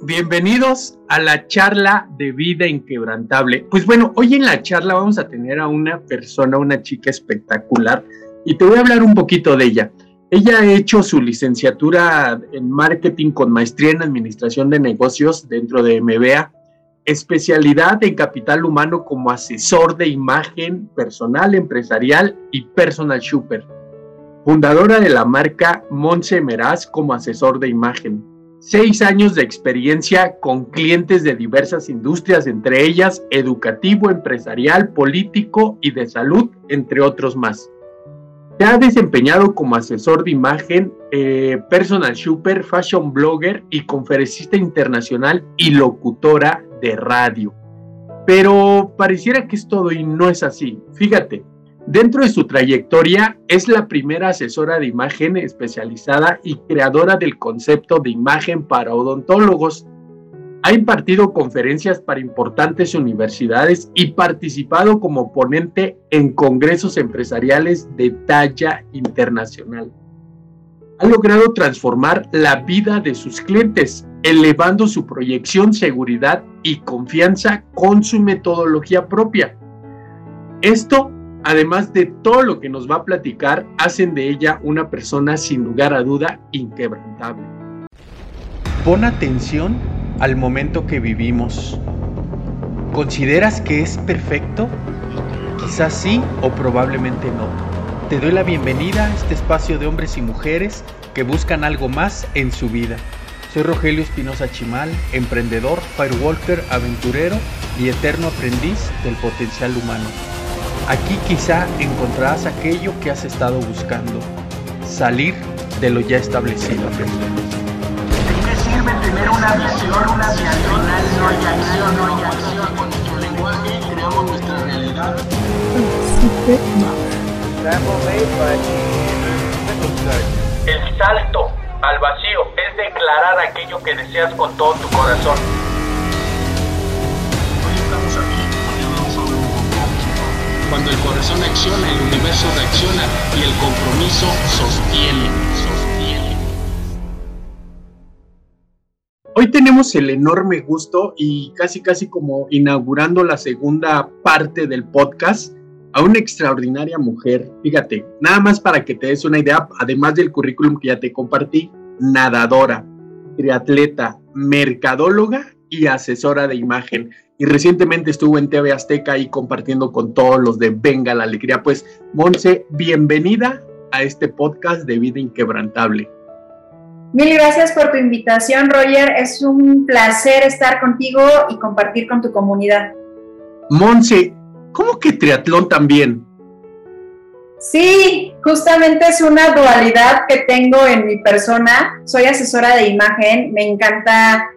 Bienvenidos a la charla de vida inquebrantable. Pues bueno, hoy en la charla vamos a tener a una persona, una chica espectacular, y te voy a hablar un poquito de ella. Ella ha hecho su licenciatura en marketing con maestría en administración de negocios dentro de MBA, especialidad en capital humano como asesor de imagen personal, empresarial y personal shopper. Fundadora de la marca Monse Meraz como asesor de imagen. Seis años de experiencia con clientes de diversas industrias, entre ellas educativo, empresarial, político y de salud, entre otros más. Se ha desempeñado como asesor de imagen, eh, personal shopper, fashion blogger y conferencista internacional y locutora de radio. Pero pareciera que es todo y no es así. Fíjate, dentro de su trayectoria es la primera asesora de imagen especializada y creadora del concepto de imagen para odontólogos ha impartido conferencias para importantes universidades y participado como ponente en congresos empresariales de talla internacional. Ha logrado transformar la vida de sus clientes, elevando su proyección, seguridad y confianza con su metodología propia. Esto, además de todo lo que nos va a platicar, hacen de ella una persona sin lugar a duda inquebrantable. Pon atención al momento que vivimos. ¿Consideras que es perfecto? Quizás sí o probablemente no. Te doy la bienvenida a este espacio de hombres y mujeres que buscan algo más en su vida. Soy Rogelio Espinosa Chimal, emprendedor, firewalker, aventurero y eterno aprendiz del potencial humano. Aquí quizá encontrarás aquello que has estado buscando, salir de lo ya establecido tener una visión, una visión, no hay acción, no hay acción. Con nuestro lenguaje creamos nuestra realidad. El salto al vacío es declarar aquello que deseas con todo tu corazón. Cuando el corazón acciona, el universo reacciona y el compromiso sostiene. Hoy tenemos el enorme gusto y casi casi como inaugurando la segunda parte del podcast a una extraordinaria mujer. Fíjate, nada más para que te des una idea, además del currículum que ya te compartí, nadadora, triatleta, mercadóloga y asesora de imagen. Y recientemente estuvo en TV Azteca ahí compartiendo con todos los de Venga la Alegría. Pues, Monse, bienvenida a este podcast de Vida Inquebrantable. Mil gracias por tu invitación, Roger. Es un placer estar contigo y compartir con tu comunidad. Monse, ¿cómo que triatlón también? Sí, justamente es una dualidad que tengo en mi persona. Soy asesora de imagen, me encanta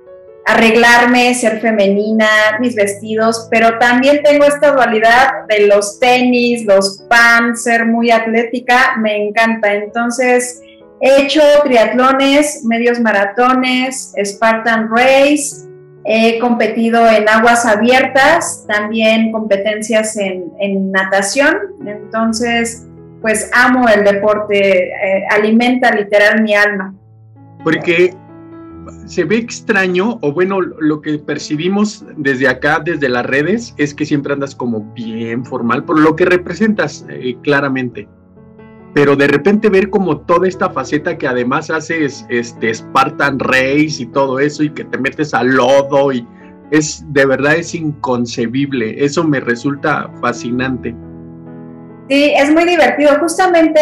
arreglarme, ser femenina, mis vestidos, pero también tengo esta dualidad de los tenis, los pants, ser muy atlética, me encanta. Entonces, He hecho triatlones, medios maratones, Spartan Race, he competido en aguas abiertas, también competencias en, natación, entonces pues amo el deporte, eh, alimenta literal mi alma. Porque se ve extraño, o bueno, lo que percibimos desde acá, desde las redes, es que siempre andas como bien formal, por lo que representas eh, claramente. Pero de repente ver como toda esta faceta que además haces este Spartan Race y todo eso y que te metes al lodo y es de verdad es inconcebible, eso me resulta fascinante. Sí, es muy divertido, justamente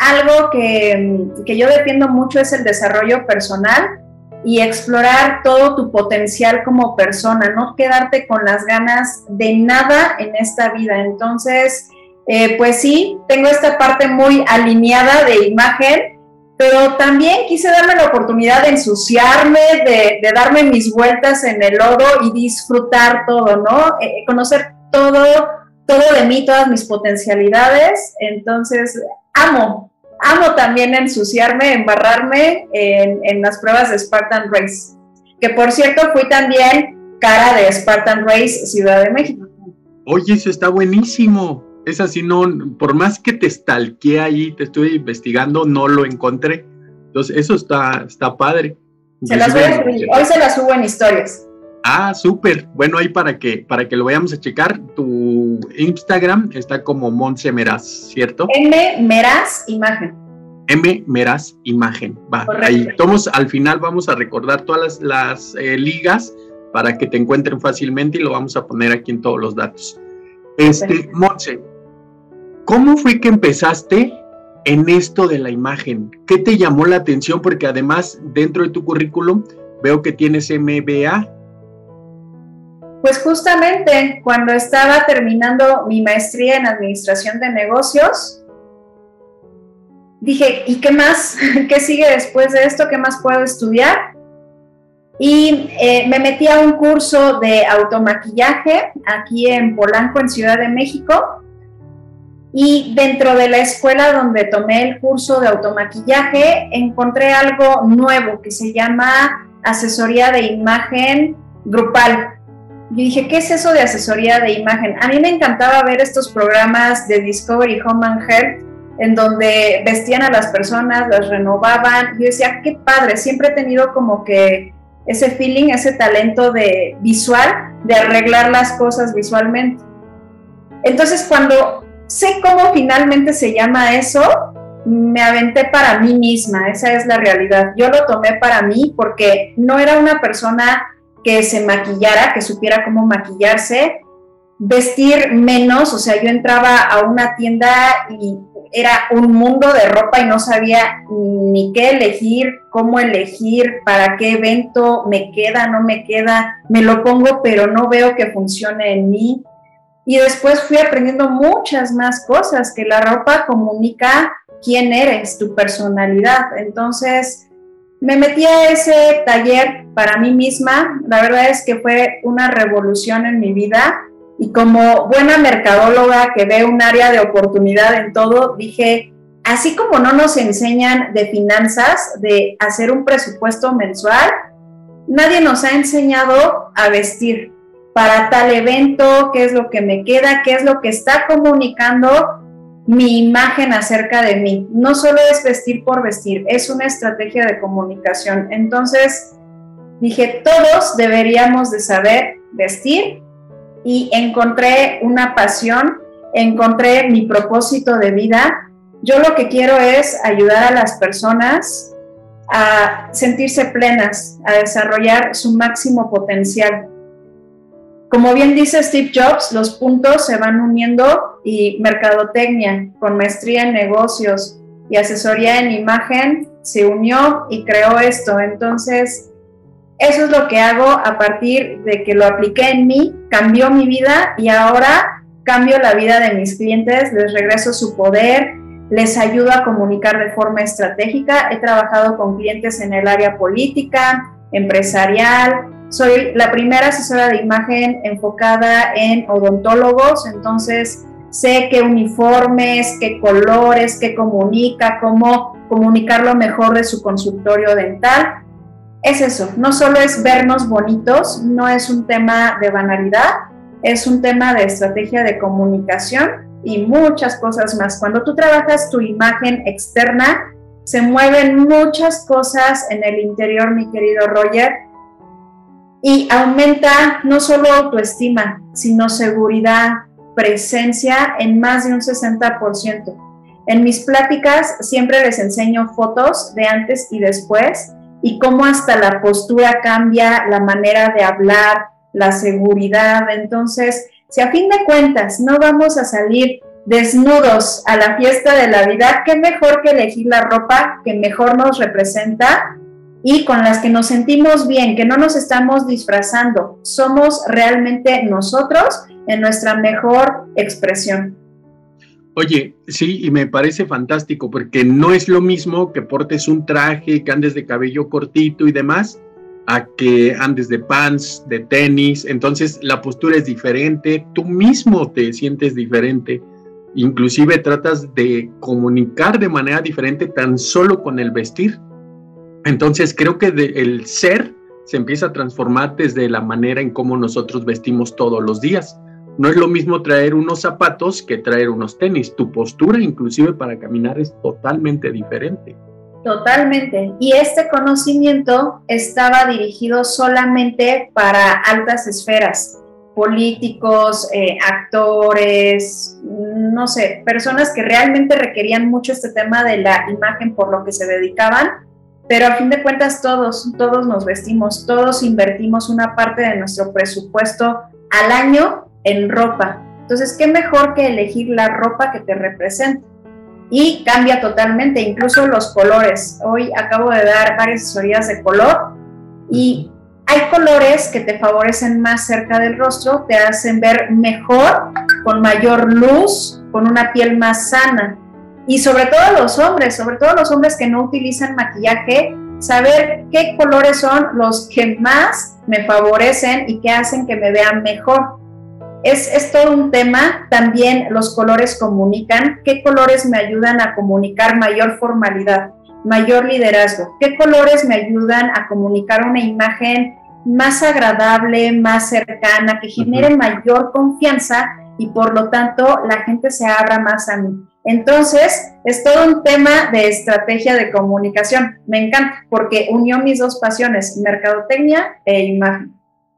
algo que, que yo defiendo mucho es el desarrollo personal y explorar todo tu potencial como persona, no quedarte con las ganas de nada en esta vida. Entonces, eh, pues sí, tengo esta parte muy alineada de imagen, pero también quise darme la oportunidad de ensuciarme, de, darme mis vueltas en el lodo y disfrutar todo, ¿no? Eh, conocer todo, todo de mí, todas mis potencialidades. Entonces, amo, amo también ensuciarme, embarrarme en, en las pruebas de Spartan Race, que por cierto fui también cara de Spartan Race Ciudad de México. Oye, eso está buenísimo es así, no, por más que te stalkeé ahí, te estoy investigando, no lo encontré. Entonces, eso está, está padre. Se las voy a subir. Hoy se las subo en historias. Ah, súper. Bueno, ahí para que, para que lo vayamos a checar, tu Instagram está como Monse Meraz, ¿cierto? M Meraz Imagen. M Meraz Imagen. Va, ahí. Tomos, al final vamos a recordar todas las, eh, ligas para que te encuentren fácilmente y lo vamos a poner aquí en todos los datos. Este, Monse, ¿cómo fue que empezaste en esto de la imagen? ¿Qué te llamó la atención? Porque además, dentro de tu currículum, veo que tienes MBA. Pues justamente cuando estaba terminando mi maestría en administración de negocios, dije, ¿y qué más? ¿Qué sigue después de esto? ¿Qué más puedo estudiar? Y eh, me metí a un curso de automaquillaje aquí en Polanco, en Ciudad de México. Y dentro de la escuela donde tomé el curso de automaquillaje, encontré algo nuevo que se llama asesoría de imagen grupal. Y dije, ¿qué es eso de asesoría de imagen? A mí me encantaba ver estos programas de Discovery Home and Health en donde vestían a las personas, las renovaban. Yo decía, qué padre, siempre he tenido como que ese feeling, ese talento de visual, de arreglar las cosas visualmente. Entonces, cuando sé cómo finalmente se llama eso, me aventé para mí misma, esa es la realidad. Yo lo tomé para mí porque no era una persona que se maquillara, que supiera cómo maquillarse, vestir menos, o sea, yo entraba a una tienda y era un mundo de ropa y no sabía ni qué elegir, cómo elegir, para qué evento me queda, no me queda, me lo pongo pero no veo que funcione en mí. Y después fui aprendiendo muchas más cosas, que la ropa comunica quién eres, tu personalidad. Entonces, me metí a ese taller para mí misma. La verdad es que fue una revolución en mi vida. Y como buena mercadóloga que ve un área de oportunidad en todo, dije, así como no nos enseñan de finanzas, de hacer un presupuesto mensual, nadie nos ha enseñado a vestir para tal evento, qué es lo que me queda, qué es lo que está comunicando mi imagen acerca de mí. No solo es vestir por vestir, es una estrategia de comunicación. Entonces, dije, todos deberíamos de saber vestir y encontré una pasión, encontré mi propósito de vida. Yo lo que quiero es ayudar a las personas a sentirse plenas, a desarrollar su máximo potencial. Como bien dice Steve Jobs, los puntos se van uniendo y mercadotecnia con maestría en negocios y asesoría en imagen se unió y creó esto. Entonces, eso es lo que hago a partir de que lo apliqué en mí, cambió mi vida y ahora cambio la vida de mis clientes, les regreso su poder, les ayudo a comunicar de forma estratégica. He trabajado con clientes en el área política, empresarial, soy la primera asesora de imagen enfocada en odontólogos, entonces sé qué uniformes, qué colores, qué comunica, cómo comunicar lo mejor de su consultorio dental. Es eso, no solo es vernos bonitos, no es un tema de banalidad, es un tema de estrategia de comunicación y muchas cosas más. Cuando tú trabajas tu imagen externa, se mueven muchas cosas en el interior, mi querido Roger, y aumenta no solo autoestima, sino seguridad, presencia en más de un 60%. En mis pláticas siempre les enseño fotos de antes y después y cómo hasta la postura cambia, la manera de hablar, la seguridad. Entonces, si a fin de cuentas no vamos a salir desnudos a la fiesta de la vida, qué mejor que elegir la ropa que mejor nos representa y con las que nos sentimos bien, que no nos estamos disfrazando, somos realmente nosotros en nuestra mejor expresión. Oye, sí, y me parece fantástico porque no es lo mismo que portes un traje, que andes de cabello cortito y demás, a que andes de pants, de tenis, entonces la postura es diferente, tú mismo te sientes diferente, inclusive tratas de comunicar de manera diferente tan solo con el vestir. Entonces creo que el ser se empieza a transformar desde la manera en cómo nosotros vestimos todos los días. No es lo mismo traer unos zapatos que traer unos tenis. Tu postura inclusive para caminar es totalmente diferente. Totalmente. Y este conocimiento estaba dirigido solamente para altas esferas, políticos, eh, actores, no sé, personas que realmente requerían mucho este tema de la imagen por lo que se dedicaban, pero a fin de cuentas todos, todos nos vestimos, todos invertimos una parte de nuestro presupuesto al año en ropa. Entonces, ¿qué mejor que elegir la ropa que te representa? y cambia totalmente, incluso los colores. Hoy acabo de dar varias asesorías de color y hay colores que te favorecen más cerca del rostro, te hacen ver mejor, con mayor luz, con una piel más sana. Y sobre todo los hombres, sobre todo los hombres que no utilizan maquillaje, saber qué colores son los que más me favorecen y que hacen que me vean mejor es, todo un tema. También los colores comunican. ¿Qué colores me ayudan a comunicar mayor formalidad, mayor liderazgo? ¿Qué colores me ayudan a comunicar una imagen más agradable, más cercana, que genere mayor confianza y por lo tanto la gente se abra más a mí? Entonces, es todo un tema de estrategia de comunicación. Me encanta porque unió mis dos pasiones, mercadotecnia e imagen.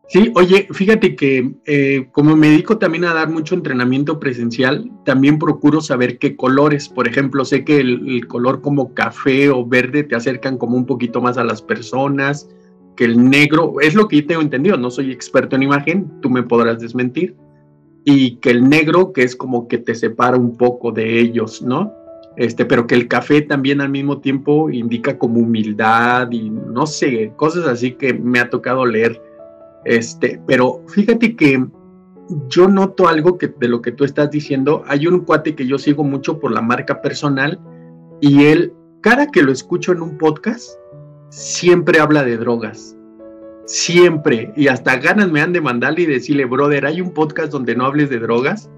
Sí, oye, fíjate que eh, como me dedico también a dar mucho entrenamiento presencial, también procuro saber qué colores, por ejemplo, sé que el, color como café o verde te acercan como un poquito más a las personas, que el negro, es lo que yo tengo entendido, no soy experto en imagen, tú me podrás desmentir, y que el negro, que es como que te separa un poco de ellos, ¿no? Este, pero que el café también al mismo tiempo indica como humildad y no sé, cosas así que me ha tocado leer este, pero fíjate que yo noto algo que de lo que tú estás diciendo. Hay un cuate que yo sigo mucho por la marca personal y él, cada que lo escucho en un podcast, siempre habla de drogas. Siempre. Y hasta ganas me han de mandarle y decirle, brother, hay un podcast donde no hables de drogas.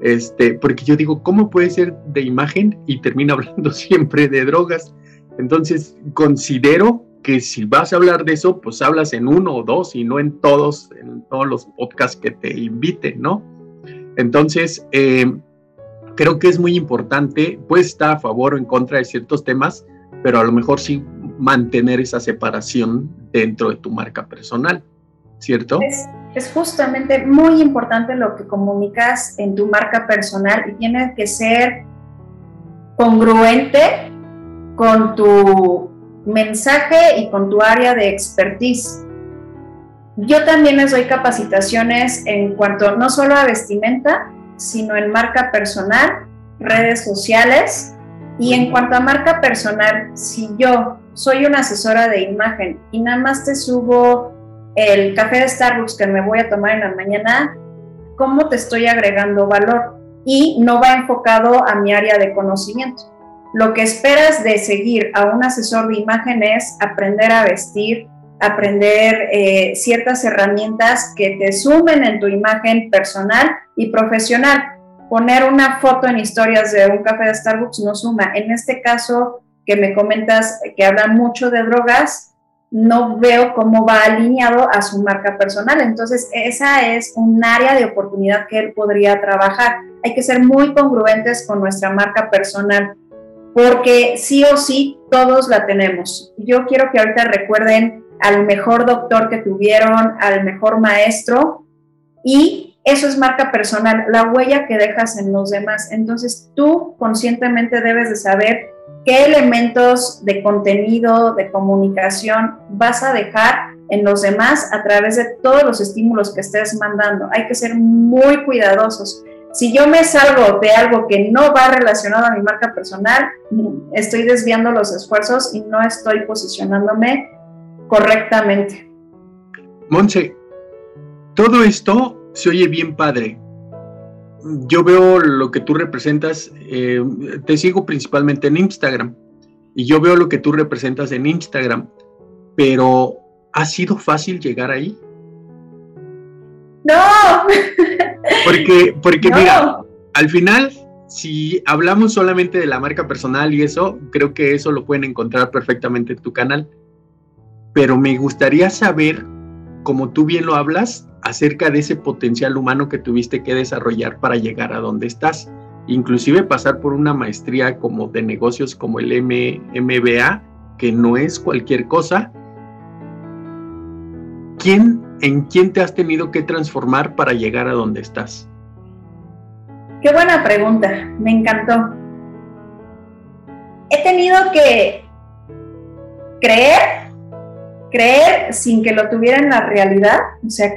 Este, porque yo digo, ¿cómo puede ser de imagen y termina hablando siempre de drogas? Entonces, considero que si vas a hablar de eso, pues hablas en uno o dos y no en todos, en todos los podcasts que te inviten, ¿no? Entonces, eh, creo que es muy importante, puedes estar a favor o en contra de ciertos temas, pero a lo mejor sí mantener esa separación dentro de tu marca personal, ¿cierto? Es, justamente muy importante lo que comunicas en tu marca personal y tiene que ser congruente con tu mensaje y con tu área de expertise. Yo también les doy capacitaciones en cuanto no solo a vestimenta, sino en marca personal, redes sociales. Y en cuanto a marca personal, si yo soy una asesora de imagen y nada más te subo el café de Starbucks que me voy a tomar en la mañana, ¿cómo te estoy agregando valor? Y no va enfocado a mi área de conocimiento. Lo que esperas de seguir a un asesor de imagen es aprender a vestir, aprender eh, ciertas herramientas que te sumen en tu imagen personal y profesional. Poner una foto en historias de un café de Starbucks no suma. En este caso que me comentas que habla mucho de drogas, no veo cómo va alineado a su marca personal. Entonces, esa es un área de oportunidad que él podría trabajar. Hay que ser muy congruentes con nuestra marca personal porque sí o sí todos la tenemos. Yo quiero que ahorita recuerden al mejor doctor que tuvieron, al mejor maestro, y eso es marca personal, la huella que dejas en los demás. Entonces tú conscientemente debes de saber qué elementos de contenido, de comunicación vas a dejar en los demás a través de todos los estímulos que estés mandando. Hay que ser muy cuidadosos. Si yo me salgo de algo que no va relacionado a mi marca personal, estoy desviando los esfuerzos y no estoy posicionándome correctamente. Monse, todo esto se oye bien padre. Yo veo lo que tú representas, eh, te sigo principalmente en Instagram y yo veo lo que tú representas en Instagram, pero ¿ha sido fácil llegar ahí? No. Porque, porque mira, al final, si hablamos solamente de la marca personal y eso, creo que eso lo pueden encontrar perfectamente en tu canal. Pero me gustaría saber, como tú bien lo hablas, acerca de ese potencial humano que tuviste que desarrollar para llegar a donde estás. inclusive pasar por una maestría como de negocios como el MBA, que no es cualquier cosa. ¿Quién, ¿En quién te has tenido que transformar para llegar a donde estás? Qué buena pregunta, me encantó. He tenido que creer, creer sin que lo tuviera en la realidad, o sea,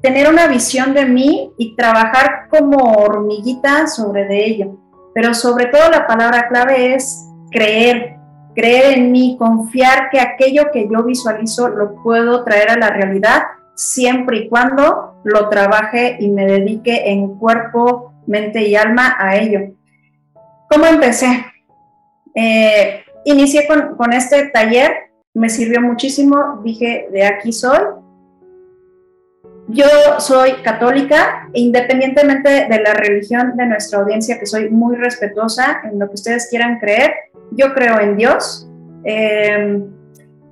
tener una visión de mí y trabajar como hormiguita sobre de ello. Pero sobre todo la palabra clave es creer, creer en mí, confiar que aquello que yo visualizo lo puedo traer a la realidad siempre y cuando lo trabaje y me dedique en cuerpo, mente y alma a ello. ¿Cómo empecé? Eh, inicié con, con este taller, me sirvió muchísimo, dije, de aquí soy, yo soy católica, independientemente de la religión de nuestra audiencia, que soy muy respetuosa en lo que ustedes quieran creer, yo creo en Dios. Eh,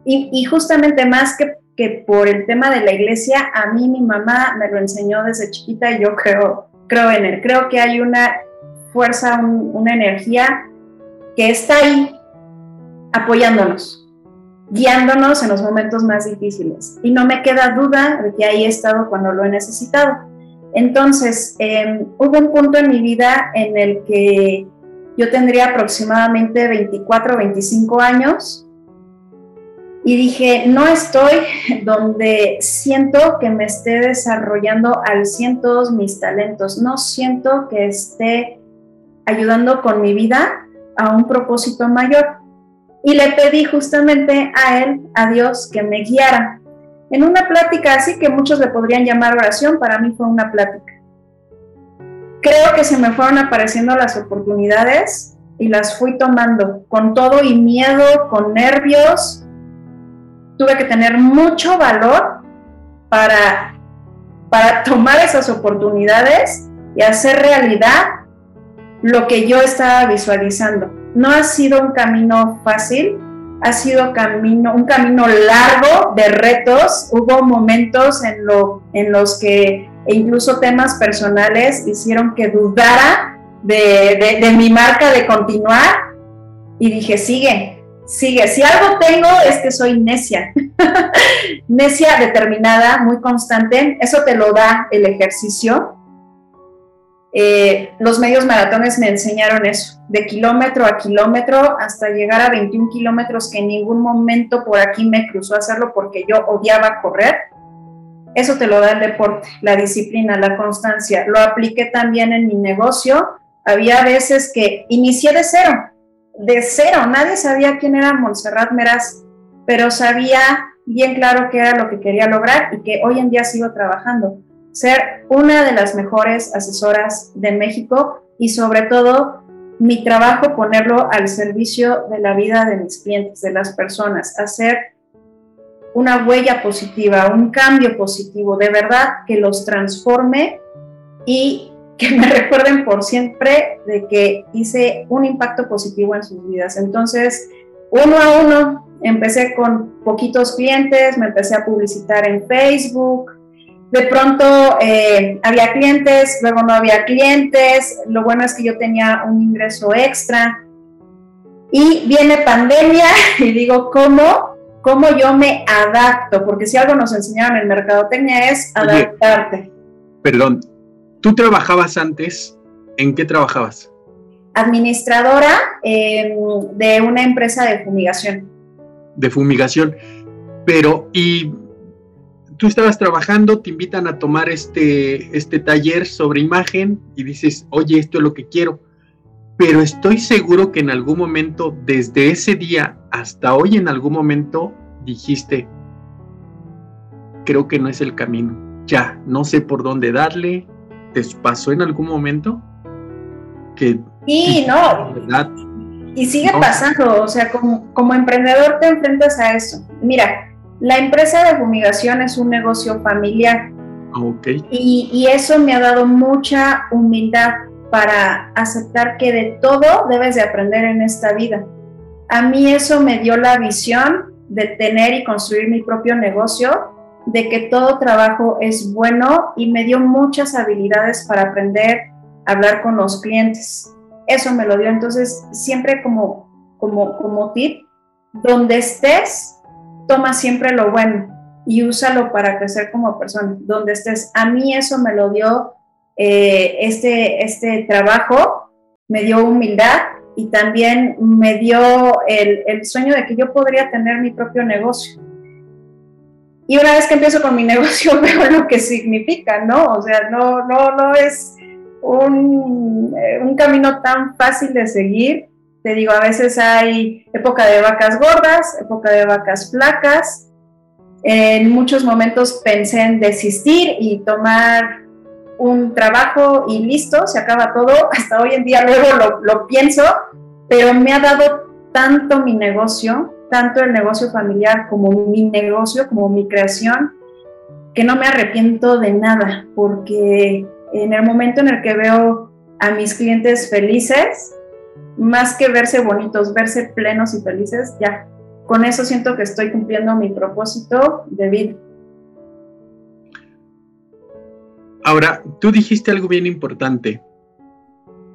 y, justamente más que, que, por el tema de la iglesia, a mí mi mamá me lo enseñó desde chiquita y yo creo, creo en él. Creo que hay una fuerza, una energía que está ahí apoyándonos guiándonos en los momentos más difíciles. Y no me queda duda de que ahí he estado cuando lo he necesitado. Entonces, em, hubo un punto en mi vida en el que yo tendría aproximadamente 24 o 25 años y dije, no estoy donde siento que me esté desarrollando al 100 todos mis talentos, no siento que esté ayudando con mi vida a un propósito mayor y le pedí justamente a él, a Dios, que me guiara. En una plática así que muchos le podrían llamar oración, para mí fue una plática. Creo que se me fueron apareciendo las oportunidades y las fui tomando con todo y miedo, con nervios. Tuve que tener mucho valor para, para tomar esas oportunidades y hacer realidad lo que yo estaba visualizando no ha sido un camino fácil, ha sido camino, un camino largo de retos. Hubo momentos en, lo, en los que incluso temas personales hicieron que dudara de, de mi marca de continuar y dije, sigue, sigue. Si algo tengo es que soy necia, necia determinada, muy constante. Eso te lo da el ejercicio. Eh, los medios maratones me enseñaron eso, de kilómetro a kilómetro hasta llegar a 21 kilómetros que en ningún momento por aquí me cruzó hacerlo porque yo odiaba correr. Eso te lo da el deporte, la disciplina, la constancia. Lo apliqué también en mi negocio. Había veces que inicié de cero, de cero. Nadie sabía quién era Montserrat Meraz, pero sabía bien claro qué era lo que quería lograr y que hoy en día sigo trabajando ser una de las mejores asesoras de México y sobre todo mi trabajo ponerlo al servicio de la vida de mis clientes, de las personas, hacer una huella positiva, un cambio positivo, de verdad que los transforme y que me recuerden por siempre de que hice un impacto positivo en sus vidas. Entonces, uno a uno, empecé con poquitos clientes, me empecé a publicitar en Facebook, de pronto eh, había clientes, luego no había clientes, lo bueno es que yo tenía un ingreso extra. Y viene pandemia y digo, ¿cómo? ¿Cómo yo me adapto? Porque si algo nos enseñaron en mercadotecnia es adaptarte. perdón, ¿tú trabajabas antes? ¿En qué trabajabas? Administradora em, de una empresa de fumigación. De fumigación. Pero, ¿y tú estabas trabajando, te invitan a tomar este, este taller sobre imagen y dices, oye, esto es lo que quiero. Pero estoy seguro que en algún momento, desde ese día hasta hoy, en algún momento dijiste, creo que no es el camino. Ya, no sé por dónde darle. ¿Te pasó en algún momento? Que, sí, no. Y sigue pasando, o sea, como, como emprendedor te enfrentas a eso. Mira, la empresa de fumigación es un negocio familiar. Okay. Y, eso me ha dado mucha humildad para aceptar que de todo debes de aprender en esta vida. A mí eso me dio la visión de tener y construir mi propio negocio, de que todo trabajo es bueno y me dio muchas habilidades para aprender hablar con los clientes. Eso me lo dio. Entonces, siempre como, como, como tip, donde estés, toma siempre lo bueno y úsalo para crecer como persona, donde estés. A mí eso me lo dio eh, este, este trabajo, me dio humildad y también me dio el, el sueño de que yo podría tener mi propio negocio. Y una vez que empiezo con mi negocio veo lo que significa, ¿no? O sea, no, no, no es un, eh, un camino tan fácil de seguir. Te digo, a veces hay época de vacas gordas, época de vacas flacas. En muchos momentos pensé en desistir y tomar un trabajo y listo, se acaba todo. Hasta hoy en día luego lo, pienso, pero me ha dado tanto mi negocio, tanto el negocio familiar como mi negocio, como mi creación, que no me arrepiento de nada, porque en el momento en el que veo a mis clientes felices, más que verse bonitos, verse plenos y felices, ya, con eso siento que estoy cumpliendo mi propósito de vida. Ahora, tú dijiste algo bien importante.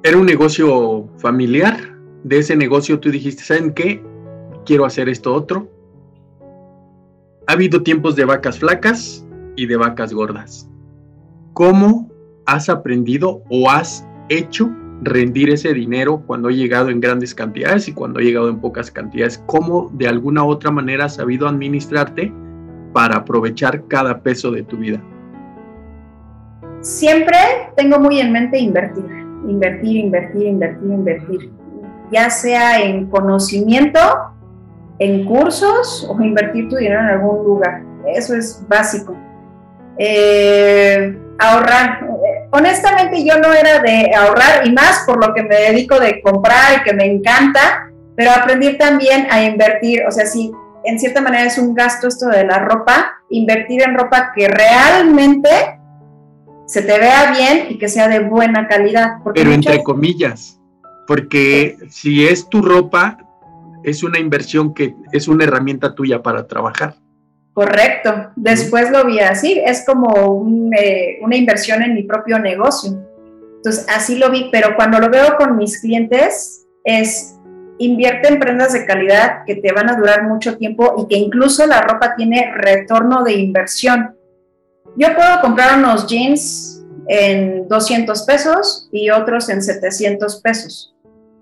Era un negocio familiar. De ese negocio tú dijiste, ¿saben qué? Quiero hacer esto otro. Ha habido tiempos de vacas flacas y de vacas gordas. ¿Cómo has aprendido o has hecho rendir ese dinero cuando ha llegado en grandes cantidades y cuando ha llegado en pocas cantidades? ¿Cómo de alguna u otra manera has sabido administrarte para aprovechar cada peso de tu vida? Siempre tengo muy en mente invertir, invertir, invertir, invertir, invertir, ya sea en conocimiento, en cursos o invertir tu dinero en algún lugar. Eso es básico. Eh, ahorrar. Honestamente yo no era de ahorrar y más por lo que me dedico de comprar y que me encanta, pero aprendí también a invertir, o sea, si en cierta manera es un gasto esto de la ropa, invertir en ropa que realmente se te vea bien y que sea de buena calidad. Pero entre comillas, porque si es tu ropa, es una inversión que es una herramienta tuya para trabajar. Correcto. Después lo vi así, es como eh, una inversión en mi propio negocio. Entonces, así lo vi, pero cuando lo veo con mis clientes es invierte en prendas de calidad que te van a durar mucho tiempo y que incluso la ropa tiene retorno de inversión. Yo puedo comprar unos jeans en 200 pesos y otros en 700 pesos.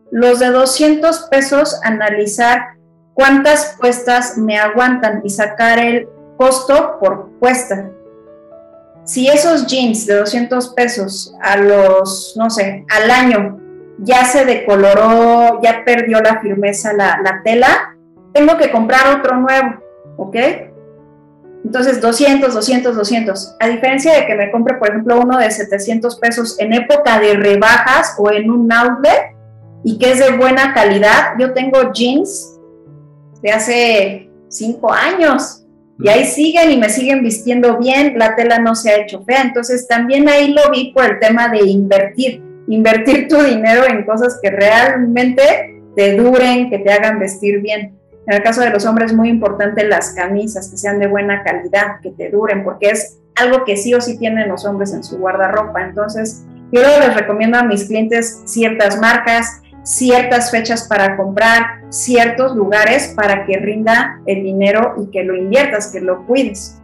Los de 200 pesos, analizar cuántas puestas me aguantan y sacar el costo por puesta. Si esos jeans de 200 pesos a los, no sé, al año ya se decoloró, ya perdió la firmeza la, la tela, tengo que comprar otro nuevo, ¿ok? Entonces, 200, 200, 200. A diferencia de que me compre, por ejemplo, uno de 700 pesos en época de rebajas o en un outlet y que es de buena calidad, yo tengo jeans de hace cinco años y ahí siguen y me siguen vistiendo bien, la tela no se ha hecho fea, entonces también ahí lo vi por el tema de invertir, invertir tu dinero en cosas que realmente te duren, que te hagan vestir bien. En el caso de los hombres es muy importante las camisas, que sean de buena calidad, que te duren, porque es algo que sí o sí tienen los hombres en su guardarropa. Entonces, yo les recomiendo a mis clientes ciertas marcas, ciertas fechas para comprar, ciertos lugares para que rinda el dinero y que lo inviertas, que lo cuides.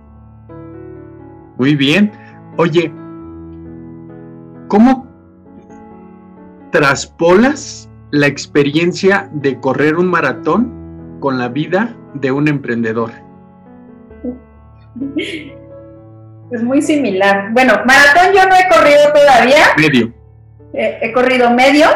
Muy bien. Oye, ¿cómo traspolas la experiencia de correr un maratón con la vida de un emprendedor? Es muy similar. Bueno, maratón yo no he corrido todavía. Medio he corrido medio.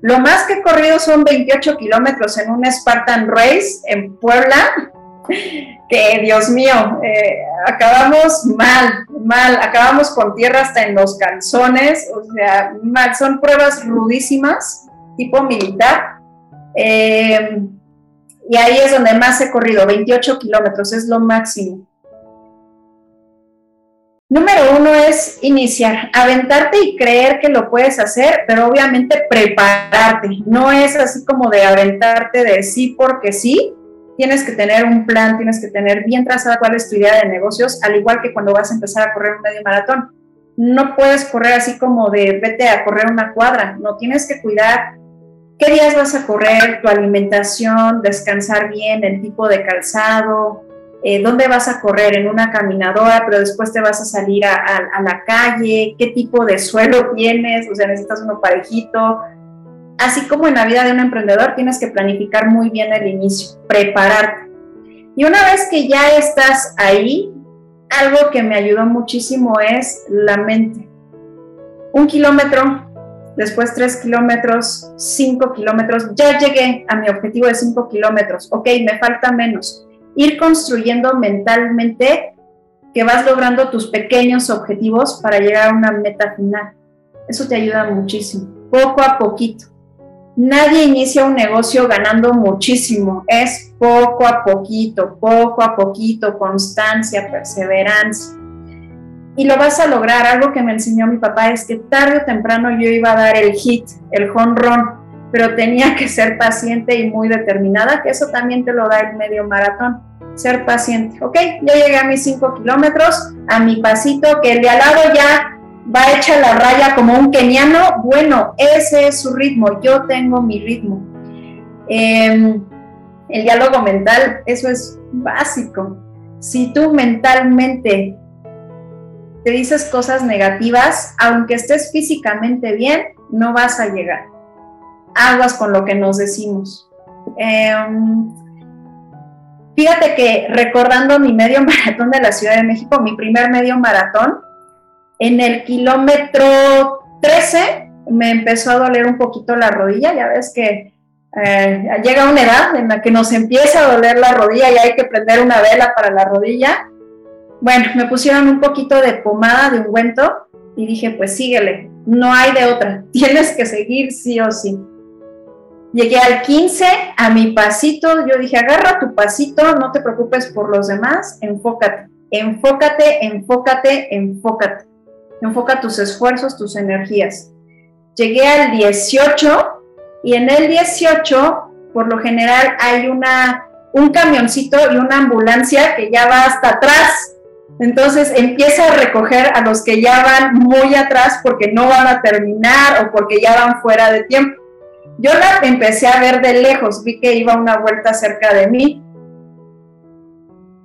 Lo más que he corrido son 28 kilómetros en un Spartan Race en Puebla, que Dios mío, eh, acabamos mal, mal, acabamos con tierra hasta en los calzones, o sea, mal, son pruebas rudísimas, tipo militar. Eh, y ahí es donde más he corrido, 28 kilómetros, es lo máximo. Número uno es iniciar, aventarte y creer que lo puedes hacer, pero obviamente prepararte. No es así como de aventarte de sí porque sí. Tienes que tener un plan, tienes que tener bien trazada cuál es tu idea de negocios, al igual que cuando vas a empezar a correr un medio maratón. no puedes correr así como de vete a correr una cuadra, no tienes que cuidar qué días vas a correr, tu alimentación, descansar bien, el tipo de calzado, eh, dónde vas a correr, en una caminadora, pero después te vas a salir a, la calle, qué tipo de suelo tienes, o sea, necesitas uno parejito. Así como en la vida de un emprendedor, tienes que planificar muy bien el inicio, prepararte. Y una vez que ya estás ahí, algo que me ayudó muchísimo es la mente. Un kilómetro, después tres kilómetros, cinco kilómetros, ya llegué a mi objetivo de cinco kilómetros, ok, me falta menos. Ir construyendo mentalmente que vas logrando tus pequeños objetivos para llegar a una meta final. Eso te ayuda muchísimo, poco a poquito. Nadie inicia un negocio ganando muchísimo, es poco a poquito, poco a poquito, constancia, perseverancia. Y lo vas a lograr. Algo que me enseñó mi papá es que tarde o temprano yo iba a dar el hit, el run, pero tenía que ser paciente y muy determinada, que eso también te lo da el medio maratón. Ser paciente. Ok, ya llegué a mis 5 kilómetros, a mi pasito, que el de al lado ya va hecha la raya como un keniano, bueno, ese es su ritmo, yo tengo mi ritmo. Em, el diálogo mental, eso es básico. Si tú mentalmente te dices cosas negativas, aunque estés físicamente bien, no vas a llegar. Aguas con lo que nos decimos. Em, fíjate que recordando mi medio maratón de la Ciudad de México, mi primer medio maratón, en el kilómetro 13 me empezó a doler un poquito la rodilla, ya ves que eh, llega una edad en la que nos empieza a doler la rodilla y hay que prender una vela para la rodilla. Bueno, me pusieron un poquito de pomada de ungüento y dije, pues síguele, no hay de otra, tienes que seguir sí o sí. Llegué al 15, a mi pasito, yo dije, agarra tu pasito, no te preocupes por los demás, enfócate, enfócate, enfócate, enfócate. Enfoca tus esfuerzos, tus energías. Llegué al 18 y en el 18, por lo general, hay una, un camioncito y una ambulancia que ya va hasta atrás. Entonces empieza a recoger a los que ya van muy atrás porque no van a terminar o porque ya van fuera de tiempo. Yo la empecé a ver de lejos, vi que iba una vuelta cerca de mí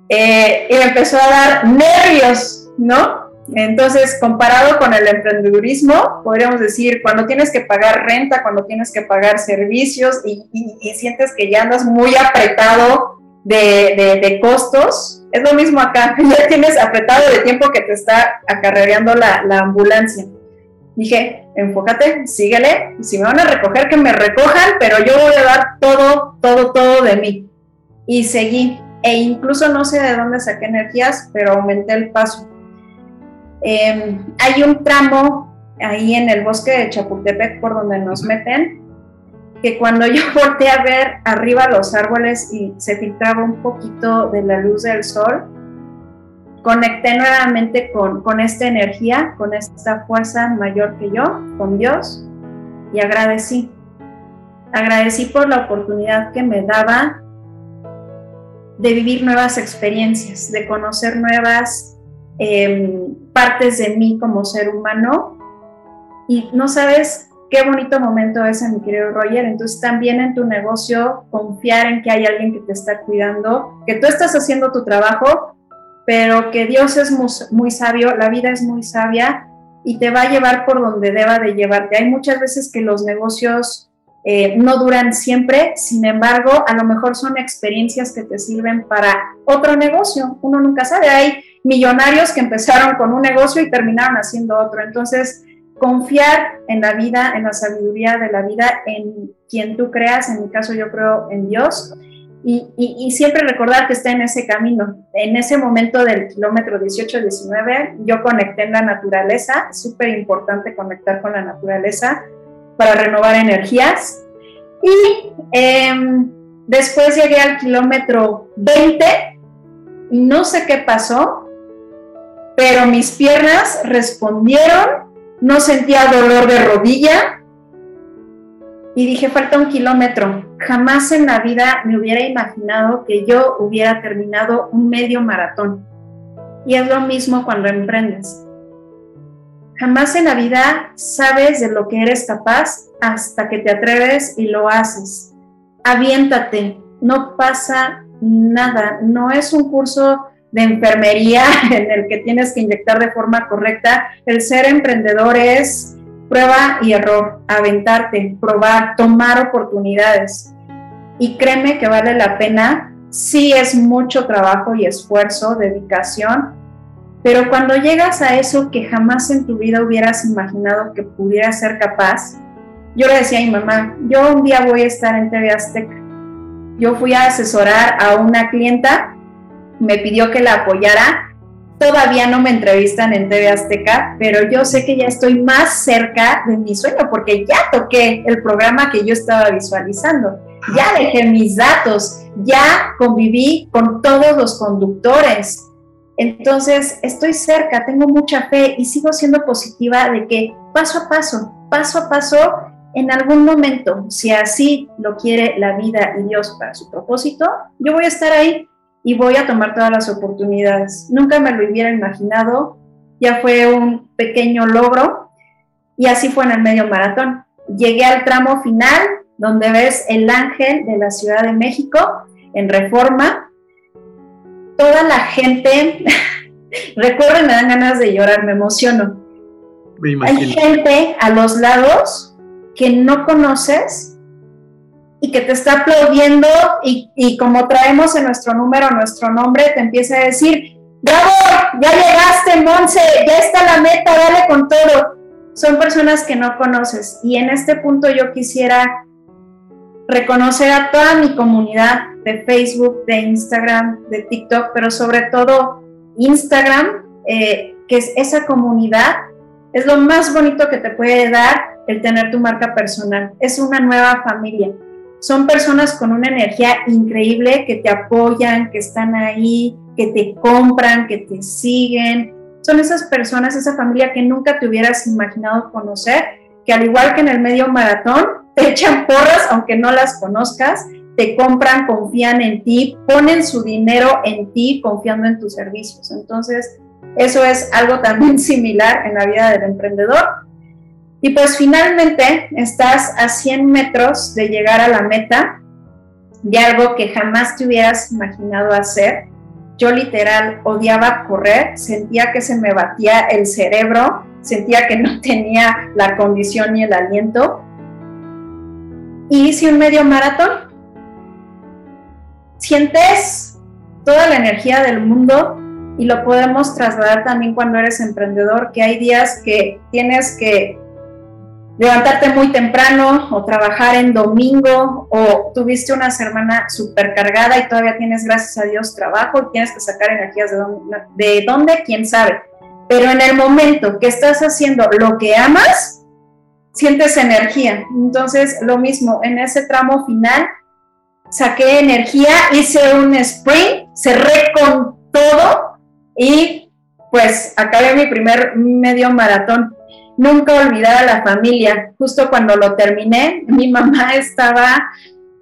eh, y me empezó a dar nervios, ¿no? Entonces, comparado con el emprendedurismo, podríamos decir, cuando tienes que pagar renta, cuando tienes que pagar servicios y, sientes que ya andas muy apretado de, costos, es lo mismo acá, ya tienes apretado de tiempo que te está acarreando la, la ambulancia. Dije, enfócate, síguele, si me van a recoger, que me recojan, pero yo voy a dar todo, todo, todo de mí. Y seguí, e incluso no sé de dónde saqué energías, pero aumenté el paso Em, hay un tramo ahí en el bosque de Chapultepec por donde nos meten, que cuando yo volteé a ver arriba los árboles y se filtraba un poquito de la luz del sol, conecté nuevamente con, con esta energía, con esta fuerza mayor que yo, con Dios, y agradecí. Agradecí por la oportunidad que me daba de vivir nuevas experiencias, de conocer nuevas Em, partes de mí como ser humano. Y no sabes qué bonito momento es, mi querido Roger. Entonces también en tu negocio confiar en que hay alguien que te está cuidando, que tú estás haciendo tu trabajo, pero que Dios es muy, sabio, la vida es muy sabia y te va a llevar por donde deba de llevarte. Hay muchas veces que los negocios eh, no duran siempre, sin embargo, a lo mejor son experiencias que te sirven para otro negocio. Uno nunca sabe. Hay millonarios que empezaron con un negocio y terminaron haciendo otro. Entonces, confiar en la vida, en la sabiduría de la vida, en quien tú creas, en mi caso yo creo en Dios, y, siempre recordar que está en ese camino. En ese momento del kilómetro 18-19, yo conecté en la naturaleza, súper importante conectar con la naturaleza para renovar energías. Y em, después llegué al kilómetro 20 y no sé qué pasó, pero mis piernas respondieron, no sentía dolor de rodilla y dije, falta un kilómetro. Jamás en la vida me hubiera imaginado que yo hubiera terminado un medio maratón. Y es lo mismo cuando emprendes. Jamás en la vida sabes de lo que eres capaz hasta que te atreves y lo haces. Aviéntate, no pasa nada, no es un curso de enfermería en el que tienes que inyectar de forma correcta. El ser emprendedor es prueba y error, aventarte, probar, tomar oportunidades. Y créeme que vale la pena, sí es mucho trabajo y esfuerzo, dedicación, pero cuando llegas a eso que jamás en tu vida hubieras imaginado que pudieras ser capaz, yo le decía a mi mamá, yo un día voy a estar en TV Azteca. Yo fui a asesorar a una clienta, me pidió que la apoyara. Todavía no me entrevistan en TV Azteca, pero yo sé que ya estoy más cerca de mi sueño porque ya toqué el programa que yo estaba visualizando. Ya dejé mis datos, ya conviví con todos los conductores, entonces, estoy cerca, tengo mucha fe y sigo siendo positiva de que paso a paso, paso a paso, en algún momento, si así lo quiere la vida y Dios para su propósito, yo voy a estar ahí y voy a tomar todas las oportunidades. Nunca me lo hubiera imaginado, ya fue un pequeño logro y así fue en el medio maratón. Llegué al tramo final donde ves el ángel de la Ciudad de México en reforma toda la gente, recuerden, me dan ganas de llorar, me emociono. Hay gente a los lados que no conoces y que te está aplaudiendo y, como traemos en nuestro número nuestro nombre, te empieza a decir, bravo, ya llegaste, Monse, ya está la meta, dale con todo. Son personas que no conoces y en este punto yo quisiera reconocer a toda mi comunidad de Facebook, de Instagram, de TikTok, pero sobre todo Instagram, eh, que es esa comunidad, es lo más bonito que te puede dar el tener tu marca personal. Es una nueva familia. Son personas con una energía increíble que te apoyan, que están ahí, que te compran, que te siguen. Son esas personas, esa familia que nunca te hubieras imaginado conocer, que al igual que en el medio maratón, te echan porras aunque no las conozcas, te compran, confían en ti, ponen su dinero en ti confiando en tus servicios. Entonces, eso es algo también similar en la vida del emprendedor. Y pues finalmente estás a 100 metros de llegar a la meta de algo que jamás te hubieras imaginado hacer. Yo literal odiaba correr, sentía que se me batía el cerebro, sentía que no tenía la condición ni el aliento, y hice un medio maratón. Sientes toda la energía del mundo y lo podemos trasladar también cuando eres emprendedor, que hay días que tienes que levantarte muy temprano o trabajar en domingo o tuviste una semana supercargada y todavía tienes, gracias a Dios, trabajo y tienes que sacar energías de dónde, de dónde, quién sabe. Pero en el momento que estás haciendo lo que amas, sientes energía. Entonces, lo mismo, en ese tramo final, saqué energía, hice un sprint, cerré con todo y pues acabé mi primer medio maratón. Nunca olvidar a la familia. Justo cuando lo terminé, mi mamá estaba,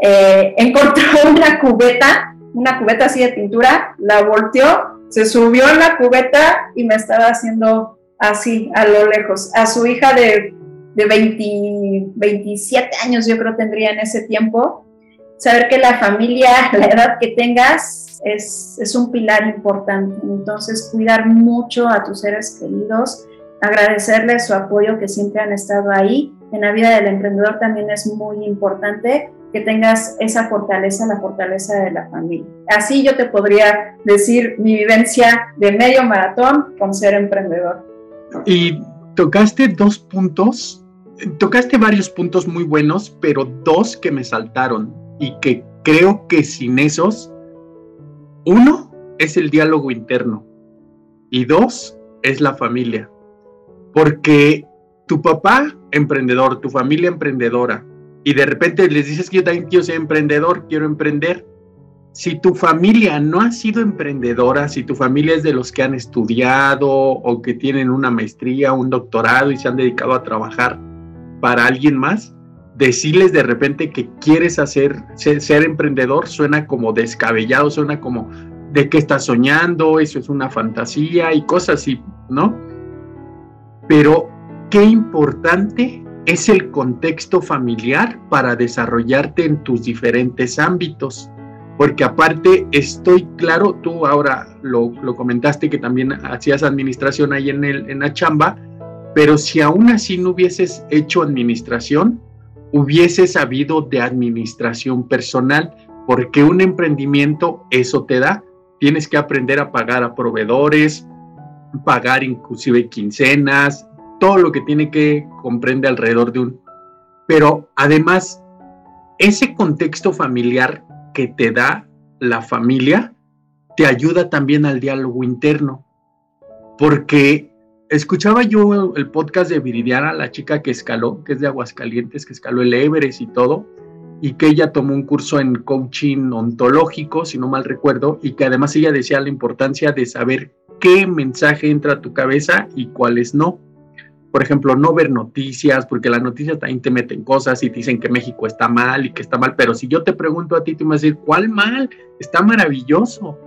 eh, encontró una cubeta, una cubeta así de pintura, la volteó, se subió en la cubeta y me estaba haciendo así a lo lejos. A su hija de de 20, 27 años yo creo tendría en ese tiempo, saber que la familia, la edad que tengas, es, es un pilar importante. Entonces, cuidar mucho a tus seres queridos, agradecerles su apoyo que siempre han estado ahí. En la vida del emprendedor también es muy importante que tengas esa fortaleza, la fortaleza de la familia. Así yo te podría decir mi vivencia de medio maratón con ser emprendedor. Y tocaste dos puntos tocaste varios puntos muy buenos, pero dos que me saltaron y que creo que sin esos, uno es el diálogo interno y dos es la familia. Porque tu papá emprendedor, tu familia emprendedora, y de repente les dices que yo también quiero ser emprendedor, quiero emprender. Si tu familia no ha sido emprendedora, si tu familia es de los que han estudiado o que tienen una maestría, un doctorado y se han dedicado a trabajar para alguien más, decirles de repente que quieres hacer, ser, emprendedor suena como descabellado, suena como de qué estás soñando, eso es una fantasía y cosas así, ¿no? Pero qué importante es el contexto familiar para desarrollarte en tus diferentes ámbitos. Porque aparte estoy claro, tú ahora lo, comentaste que también hacías administración ahí en, en la chamba, pero si aún así no hubieses hecho administración, hubieses sabido de administración personal, porque un emprendimiento eso te da. Tienes que aprender a pagar a proveedores, pagar inclusive quincenas, todo lo que tiene que comprende alrededor de un... Pero además, ese contexto familiar que te da la familia te ayuda también al diálogo interno. Porque escuchaba yo el podcast de Viridiana, la chica que escaló, que es de Aguascalientes, que escaló el Everest y todo, y que ella tomó un curso en coaching ontológico, si no mal recuerdo, y que además ella decía la importancia de saber qué mensaje entra a tu cabeza y cuáles no. Por ejemplo, no ver noticias, porque las noticias también te meten cosas y te dicen que México está mal y que está mal, pero si yo te pregunto a ti, tú me vas a decir, ¿cuál mal? Está maravilloso.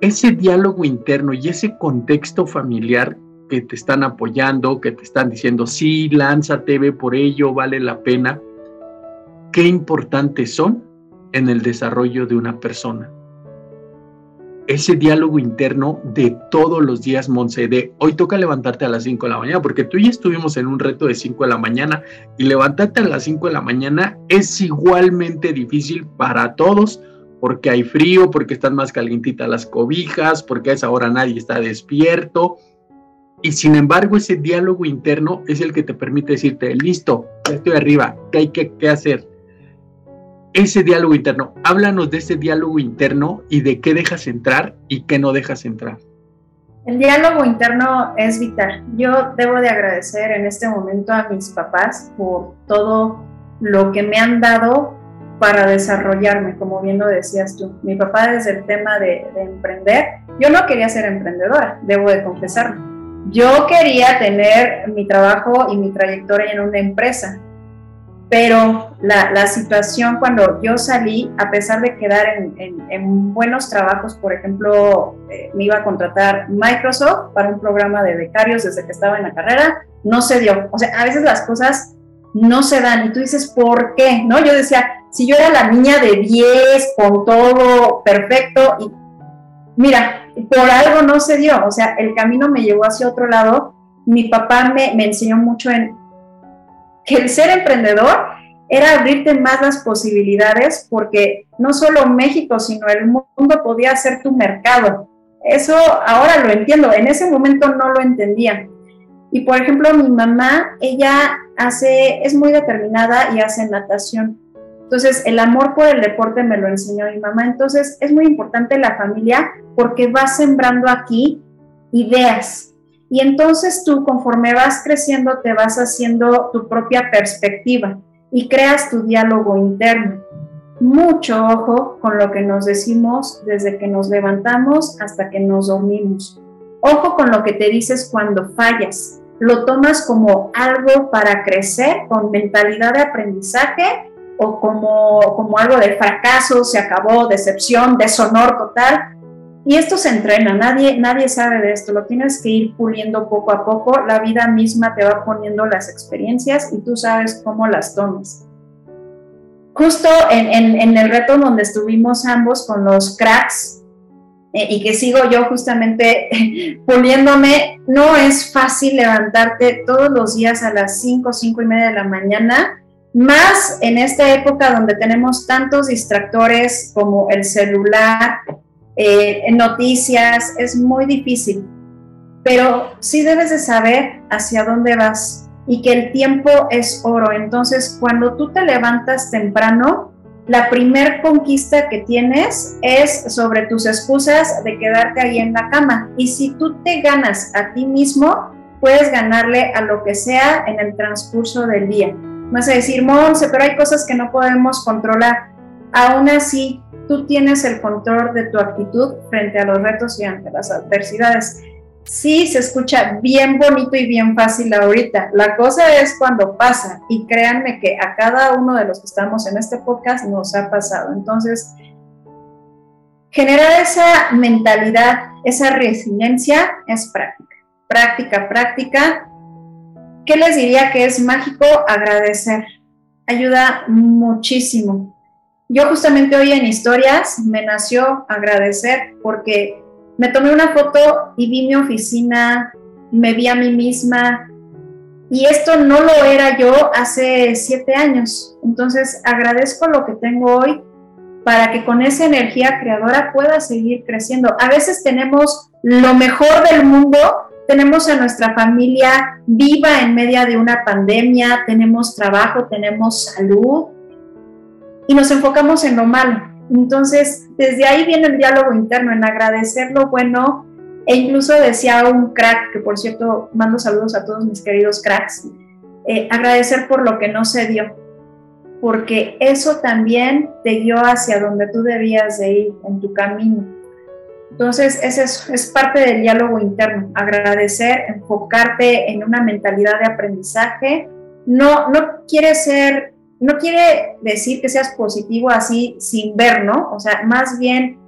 Ese diálogo interno y ese contexto familiar que te están apoyando, que te están diciendo, sí, lánzate, ve por ello, vale la pena, qué importantes son en el desarrollo de una persona ese diálogo interno de todos los días, Monse, de hoy toca levantarte a las 5 de la mañana, porque tú y estuvimos en un reto de 5 de la mañana y levantarte a las 5 de la mañana es igualmente difícil para todos, porque hay frío, porque están más calientitas las cobijas, porque a esa hora nadie está despierto. Y sin embargo, ese diálogo interno es el que te permite decirte, listo, estoy arriba, ¿qué hay que, que hacer? Ese diálogo interno. Háblanos de ese diálogo interno y de qué dejas entrar y qué no dejas entrar. El diálogo interno es vital. Yo debo de agradecer en este momento a mis papás por todo lo que me han dado para desarrollarme, como bien lo decías tú. Mi papá desde el tema de, de emprender, yo no quería ser emprendedora, debo de confesarlo. Yo quería tener mi trabajo y mi trayectoria en una empresa, pero la, situación cuando yo salí, a pesar de quedar en, buenos trabajos, por ejemplo, eh, me iba a contratar Microsoft para un programa de becarios desde que estaba en la carrera, no se dio. O sea, a veces las cosas no se dan y tú dices, ¿por qué? ¿No? Yo decía, si yo era la niña de 10, con todo perfecto, y mira, por algo no se dio. O sea, el camino me llevó hacia otro lado. Mi papá me, me enseñó mucho en que el ser emprendedor era abrirte más las posibilidades porque no solo México, sino el mundo podía ser tu mercado. Eso ahora lo entiendo, en ese momento no lo entendía. Y por ejemplo, mi mamá, ella hace, es muy determinada y hace natación. Entonces, el amor por el deporte me lo enseñó mi mamá. Entonces, es muy importante la familia porque va sembrando aquí ideas, y entonces tú, conforme vas creciendo, te vas haciendo tu propia perspectiva y creas tu diálogo interno. Mucho ojo con lo que nos decimos desde que nos levantamos hasta que nos dormimos. Ojo con lo que te dices cuando fallas. Lo tomas como algo para crecer, con mentalidad de aprendizaje o como, como algo de fracaso, se acabó, decepción, deshonor total y esto se entrena, nadie, nadie sabe de esto, lo tienes que ir puliendo poco a poco, la vida misma te va poniendo las experiencias y tú sabes cómo las tomas. Justo en, el reto donde estuvimos ambos con los cracks eh, y que sigo yo justamente puliéndome, no es fácil levantarte todos los días a las 5, 5 y media de la mañana, más en esta época donde tenemos tantos distractores como el celular, eh, noticias, es muy difícil, pero sí debes de saber hacia dónde vas y que el tiempo es oro. Entonces, cuando tú te levantas temprano, la primer conquista que tienes es sobre tus excusas de quedarte ahí en la cama. Y si tú te ganas a ti mismo, puedes ganarle a lo que sea en el transcurso del día. Vas a decir, Monse, pero hay cosas que no podemos controlar. Aún así, tú tienes el control de tu actitud frente a los retos y ante las adversidades. Sí, se escucha bien bonito y bien fácil ahorita. La cosa es cuando pasa y créanme que a cada uno de los que estamos en este podcast nos ha pasado. Entonces, generar esa mentalidad, esa resiliencia es práctica, práctica, práctica ¿qué les diría que es mágico? Agradecer. Ayuda muchísimo. Yo justamente hoy en historias me nació agradecer porque me tomé una foto y vi mi oficina, me vi a mí misma y esto no lo era yo hace siete años. Entonces agradezco lo que tengo hoy para que con esa energía creadora pueda seguir creciendo. A veces tenemos lo mejor del mundo, tenemos a nuestra familia viva en medio de una pandemia, tenemos trabajo, tenemos salud y nos enfocamos en lo malo. Entonces, desde ahí viene el diálogo interno, en agradecer lo bueno e incluso decía un crack, que por cierto mando saludos a todos mis queridos cracks, eh, agradecer por lo que no se dio, porque eso también te guió hacia donde tú debías de ir en tu camino. Entonces, es es parte del diálogo interno, agradecer, enfocarte en una mentalidad de aprendizaje. No, no quiere ser, no quiere decir que seas positivo así sin ver, ¿no? O sea, más bien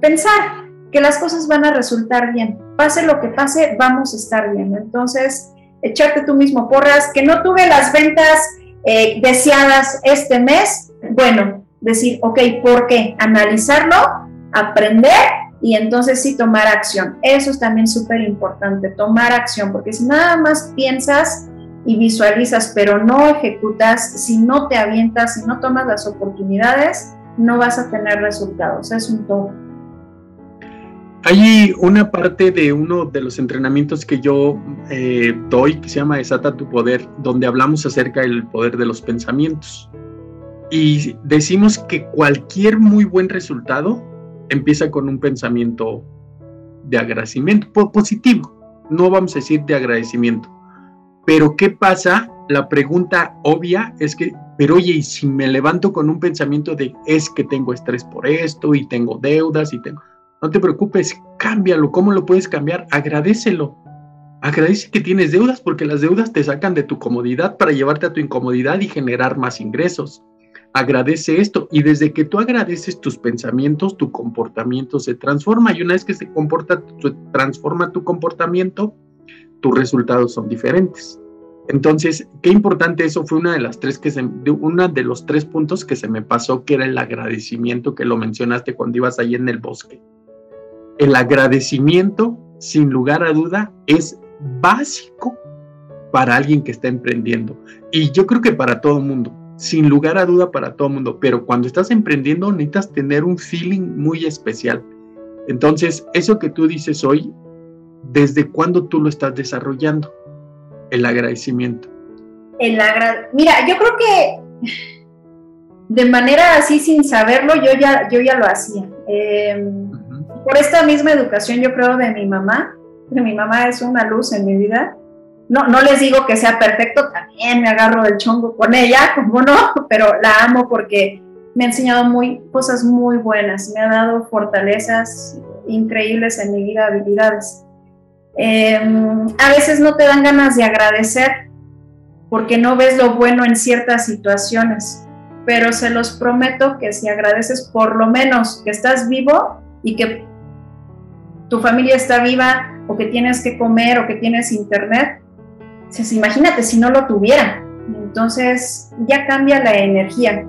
pensar que las cosas van a resultar bien. Pase lo que pase, vamos a estar bien. Entonces, echarte tú mismo porras, que no tuve las ventas eh, deseadas este mes, bueno, decir, ok, ¿por qué? Analizarlo, aprender y entonces sí tomar acción. Eso es también súper importante, tomar acción, porque si nada más piensas y visualizas, pero no ejecutas, si no te avientas, si no tomas las oportunidades, no vas a tener resultados. Es un todo. Hay una parte de uno de los entrenamientos que yo eh, doy que se llama Desata tu poder, donde hablamos acerca del poder de los pensamientos. Y decimos que cualquier muy buen resultado empieza con un pensamiento de agradecimiento positivo. No vamos a decir de agradecimiento. Pero ¿qué pasa? La pregunta obvia es que, pero oye, y si me levanto con un pensamiento de es que tengo estrés por esto y tengo deudas y tengo no te preocupes, cámbialo. ¿Cómo lo puedes cambiar? Agradecelo. Agradece que tienes deudas porque las deudas te sacan de tu comodidad para llevarte a tu incomodidad y generar más ingresos. Agradece esto y desde que tú agradeces tus pensamientos, tu comportamiento se transforma y una vez que se comporta, se transforma tu comportamiento, tus resultados son diferentes. Entonces, qué importante eso fue una de las tres que se, una de los tres puntos que se me pasó, que era el agradecimiento que lo mencionaste cuando ibas ahí en el bosque el agradecimiento, sin lugar a duda, es básico para alguien que está emprendiendo. Y yo creo que para todo mundo, sin lugar a duda para todo mundo, pero cuando estás emprendiendo necesitas tener un feeling muy especial. Entonces, eso que tú dices hoy, ¿desde cuándo tú lo estás desarrollando? El agradecimiento. El Mira, yo creo que de manera así sin saberlo, yo ya, yo ya lo hacía. Eh, por esta misma educación, yo creo, de mi mamá, que mi mamá es una luz en mi vida. No, no les digo que sea perfecto, también me agarro del chongo con ella, como no, pero la amo porque me ha enseñado muy, cosas muy buenas, me ha dado fortalezas increíbles en mi vida, habilidades. Em, a veces no te dan ganas de agradecer porque no ves lo bueno en ciertas situaciones, pero se los prometo que si agradeces por lo menos que estás vivo y que tu familia está viva o que tienes que comer o que tienes internet, pues imagínate si no lo tuviera. Entonces ya cambia la energía.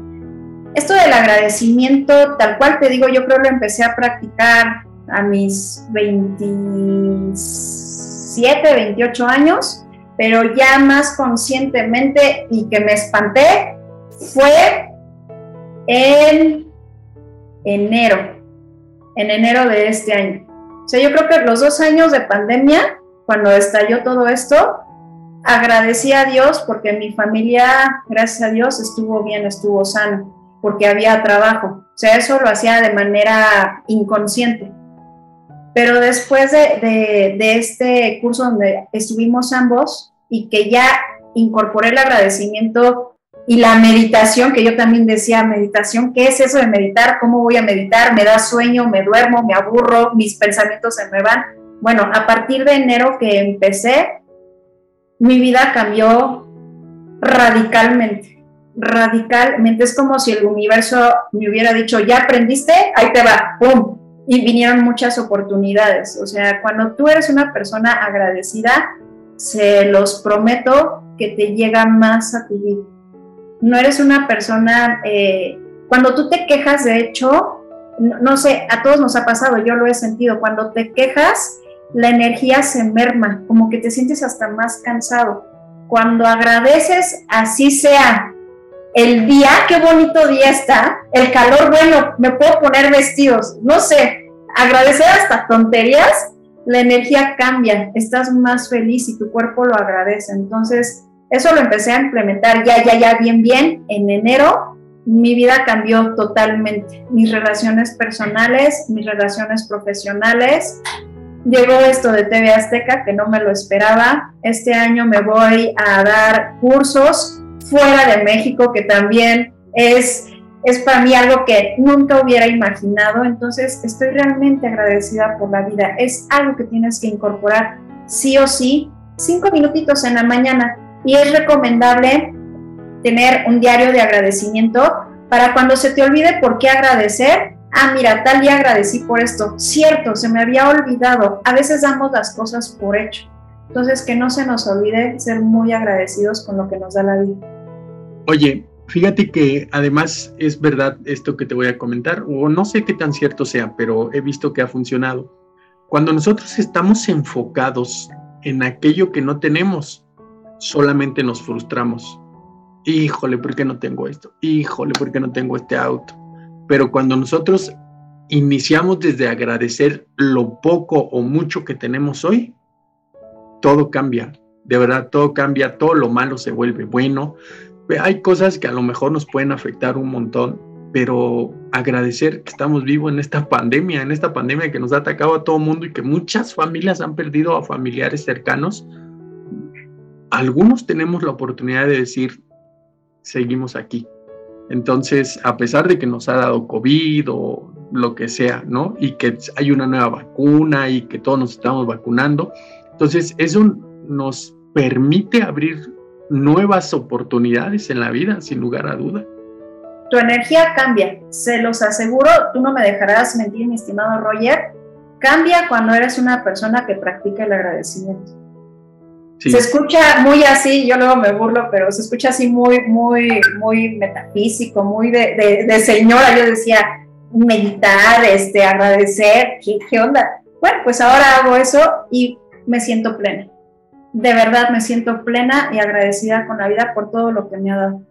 Esto del agradecimiento, tal cual te digo, yo creo lo empecé a practicar a mis 27, 28 años, pero ya más conscientemente y que me espanté fue en enero, en enero de este año. O sea, yo creo que los dos años de pandemia, cuando estalló todo esto, agradecí a Dios porque mi familia, gracias a Dios, estuvo bien, estuvo sano, porque había trabajo. O sea, eso lo hacía de manera inconsciente. Pero después de, este curso donde estuvimos ambos y que ya incorporé el agradecimiento y la meditación, que yo también decía, meditación, ¿qué es eso de meditar? ¿Cómo voy a meditar? ¿Me da sueño? ¿Me duermo? ¿Me aburro? ¿Mis pensamientos se me van? Bueno, a partir de enero que empecé, mi vida cambió radicalmente. Radicalmente. Es como si el universo me hubiera dicho, ya aprendiste, ahí te va, ¡pum! Y vinieron muchas oportunidades. O sea, cuando tú eres una persona agradecida, se los prometo que te llega más a tu vida. No eres una persona, eh, cuando tú te quejas, de hecho, no, sé, a todos nos ha pasado, yo lo he sentido, cuando te quejas, la energía se merma, como que te sientes hasta más cansado. Cuando agradeces, así sea el día, qué bonito día está, el calor, bueno, me puedo poner vestidos, no sé, agradecer hasta tonterías, la energía cambia, estás más feliz y tu cuerpo lo agradece. Entonces, eso lo empecé a implementar ya, ya, ya, bien, bien, en enero. Mi vida cambió totalmente. Mis relaciones personales, mis relaciones profesionales. Llegó esto de TV Azteca que no me lo esperaba. Este año me voy a dar cursos fuera de México, que también es es para mí algo que nunca hubiera imaginado, entonces estoy realmente agradecida por la vida. Es algo que tienes que incorporar sí o sí, cinco minutitos en la mañana y es recomendable tener un diario de agradecimiento para cuando se te olvide por qué agradecer. Ah, mira, tal día agradecí por esto. Cierto, se me había olvidado. A veces damos las cosas por hecho. Entonces, que no se nos olvide ser muy agradecidos con lo que nos da la vida. Oye, Fíjate que además es verdad esto que te voy a comentar, o no sé qué tan cierto sea, pero he visto que ha funcionado. Cuando nosotros estamos enfocados en aquello que no tenemos, solamente nos frustramos. Híjole, ¿por qué no tengo esto? Híjole, ¿por qué no tengo este auto? Pero cuando nosotros iniciamos desde agradecer lo poco o mucho que tenemos hoy, todo cambia. De verdad, todo cambia, todo lo malo se vuelve bueno, hay cosas que a lo mejor nos pueden afectar un montón, pero agradecer que estamos vivos en esta pandemia, en esta pandemia que nos ha atacado a todo mundo y que muchas familias han perdido a familiares cercanos. Algunos tenemos la oportunidad de decir, seguimos aquí. Entonces, a pesar de que nos ha dado COVID o lo que sea, ¿no? Y que hay una nueva vacuna y que todos nos estamos vacunando, entonces eso nos permite abrir nuevas oportunidades en la vida, sin lugar a duda. Tu energía cambia, se los aseguro, tú no me dejarás mentir, mi estimado Roger, cambia cuando eres una persona que practica el agradecimiento. Se escucha muy así, yo luego me burlo, pero se escucha así muy, muy, muy metafísico, muy de, de, señora. Yo decía, meditar, este, agradecer, ¿qué, ¿qué onda? Bueno, pues ahora hago eso y me siento plena de verdad me siento plena y agradecida con la vida por todo lo que me ha dado.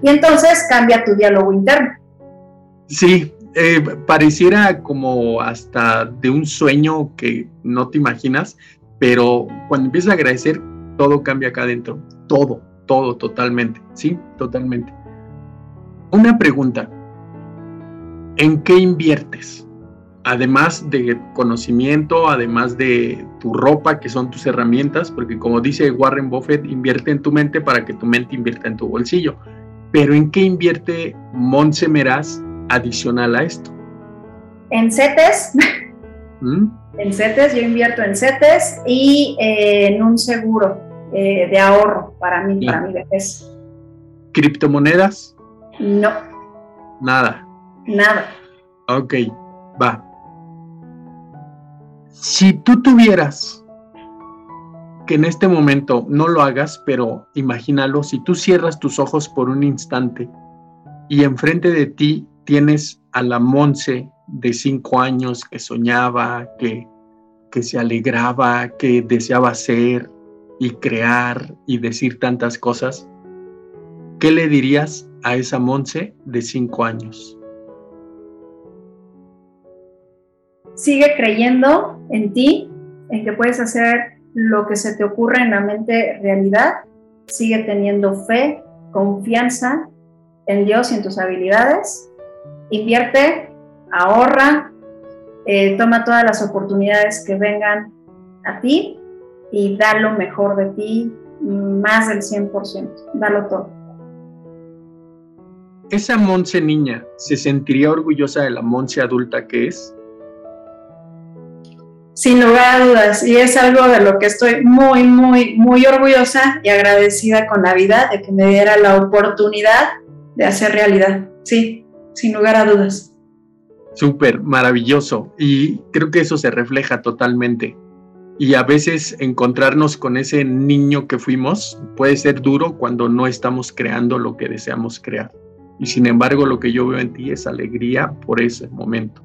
Y entonces cambia tu diálogo interno. Sí, eh, pareciera como hasta de un sueño que no te imaginas, pero cuando empiezas a agradecer, todo cambia acá adentro. Todo, todo, totalmente. Sí, totalmente. Una pregunta. ¿En qué inviertes? Además de conocimiento, además de tu ropa, que son tus herramientas, porque como dice Warren Buffett, invierte en tu mente para que tu mente invierta en tu bolsillo. Pero ¿en qué invierte Montse Meraz adicional a esto? En CETES. ¿Mm? En CETES, yo invierto en CETES y eh, en un seguro eh, de ahorro para mí, para mi vejez. ¿Criptomonedas? No. Nada. Nada. Ok, va. Si tú tuvieras que en este momento no lo hagas, pero imagínalo, si tú cierras tus ojos por un instante y enfrente de ti tienes a la Monse de cinco años que soñaba, que, que se alegraba, que deseaba ser y crear y decir tantas cosas, ¿qué le dirías a esa Monse de cinco años? Sigue creyendo en ti, en que puedes hacer lo que se te ocurre en la mente realidad, sigue teniendo fe, confianza en Dios y en tus habilidades, invierte, ahorra, eh, toma todas las oportunidades que vengan a ti y da lo mejor de ti, más del 100%, dalo todo. ¿Esa Monse niña se sentiría orgullosa de la Monse adulta que es? Sin lugar a dudas, y es algo de lo que estoy muy, muy, muy orgullosa y agradecida con la vida de que me diera la oportunidad de hacer realidad. Sí, sin lugar a dudas. Súper, maravilloso. Y creo que eso se refleja totalmente. y a veces encontrarnos con ese niño que fuimos puede ser duro cuando no estamos creando lo que deseamos crear. Y sin embargo lo que yo veo en ti es alegría por ese momento.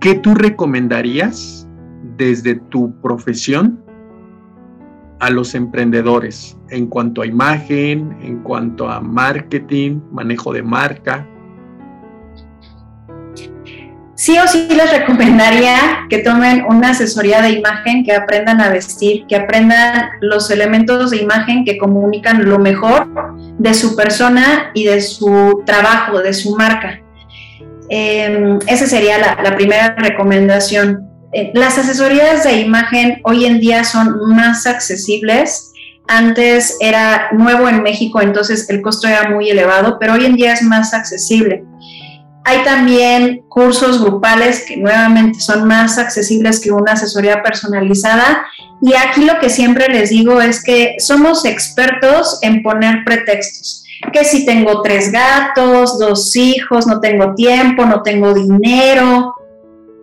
¿Qué tú recomendarías desde tu profesión a los emprendedores en cuanto a imagen, en cuanto a marketing, manejo de marca? sí o sí les recomendaría que tomen una asesoría de imagen, que aprendan a vestir, que aprendan los elementos de imagen que comunican lo mejor de su persona y de su trabajo, de su marca. Em, esa sería la, primera recomendación. Eh, las asesorías de imagen hoy en día son más accesibles. Antes era nuevo en México, entonces el costo era muy elevado, pero hoy en día es más accesible. Hay también cursos grupales que nuevamente son más accesibles que una asesoría personalizada. Y aquí lo que siempre les digo es que somos expertos en poner pretextos. Que si tengo tres gatos, dos hijos, no tengo tiempo, no tengo dinero.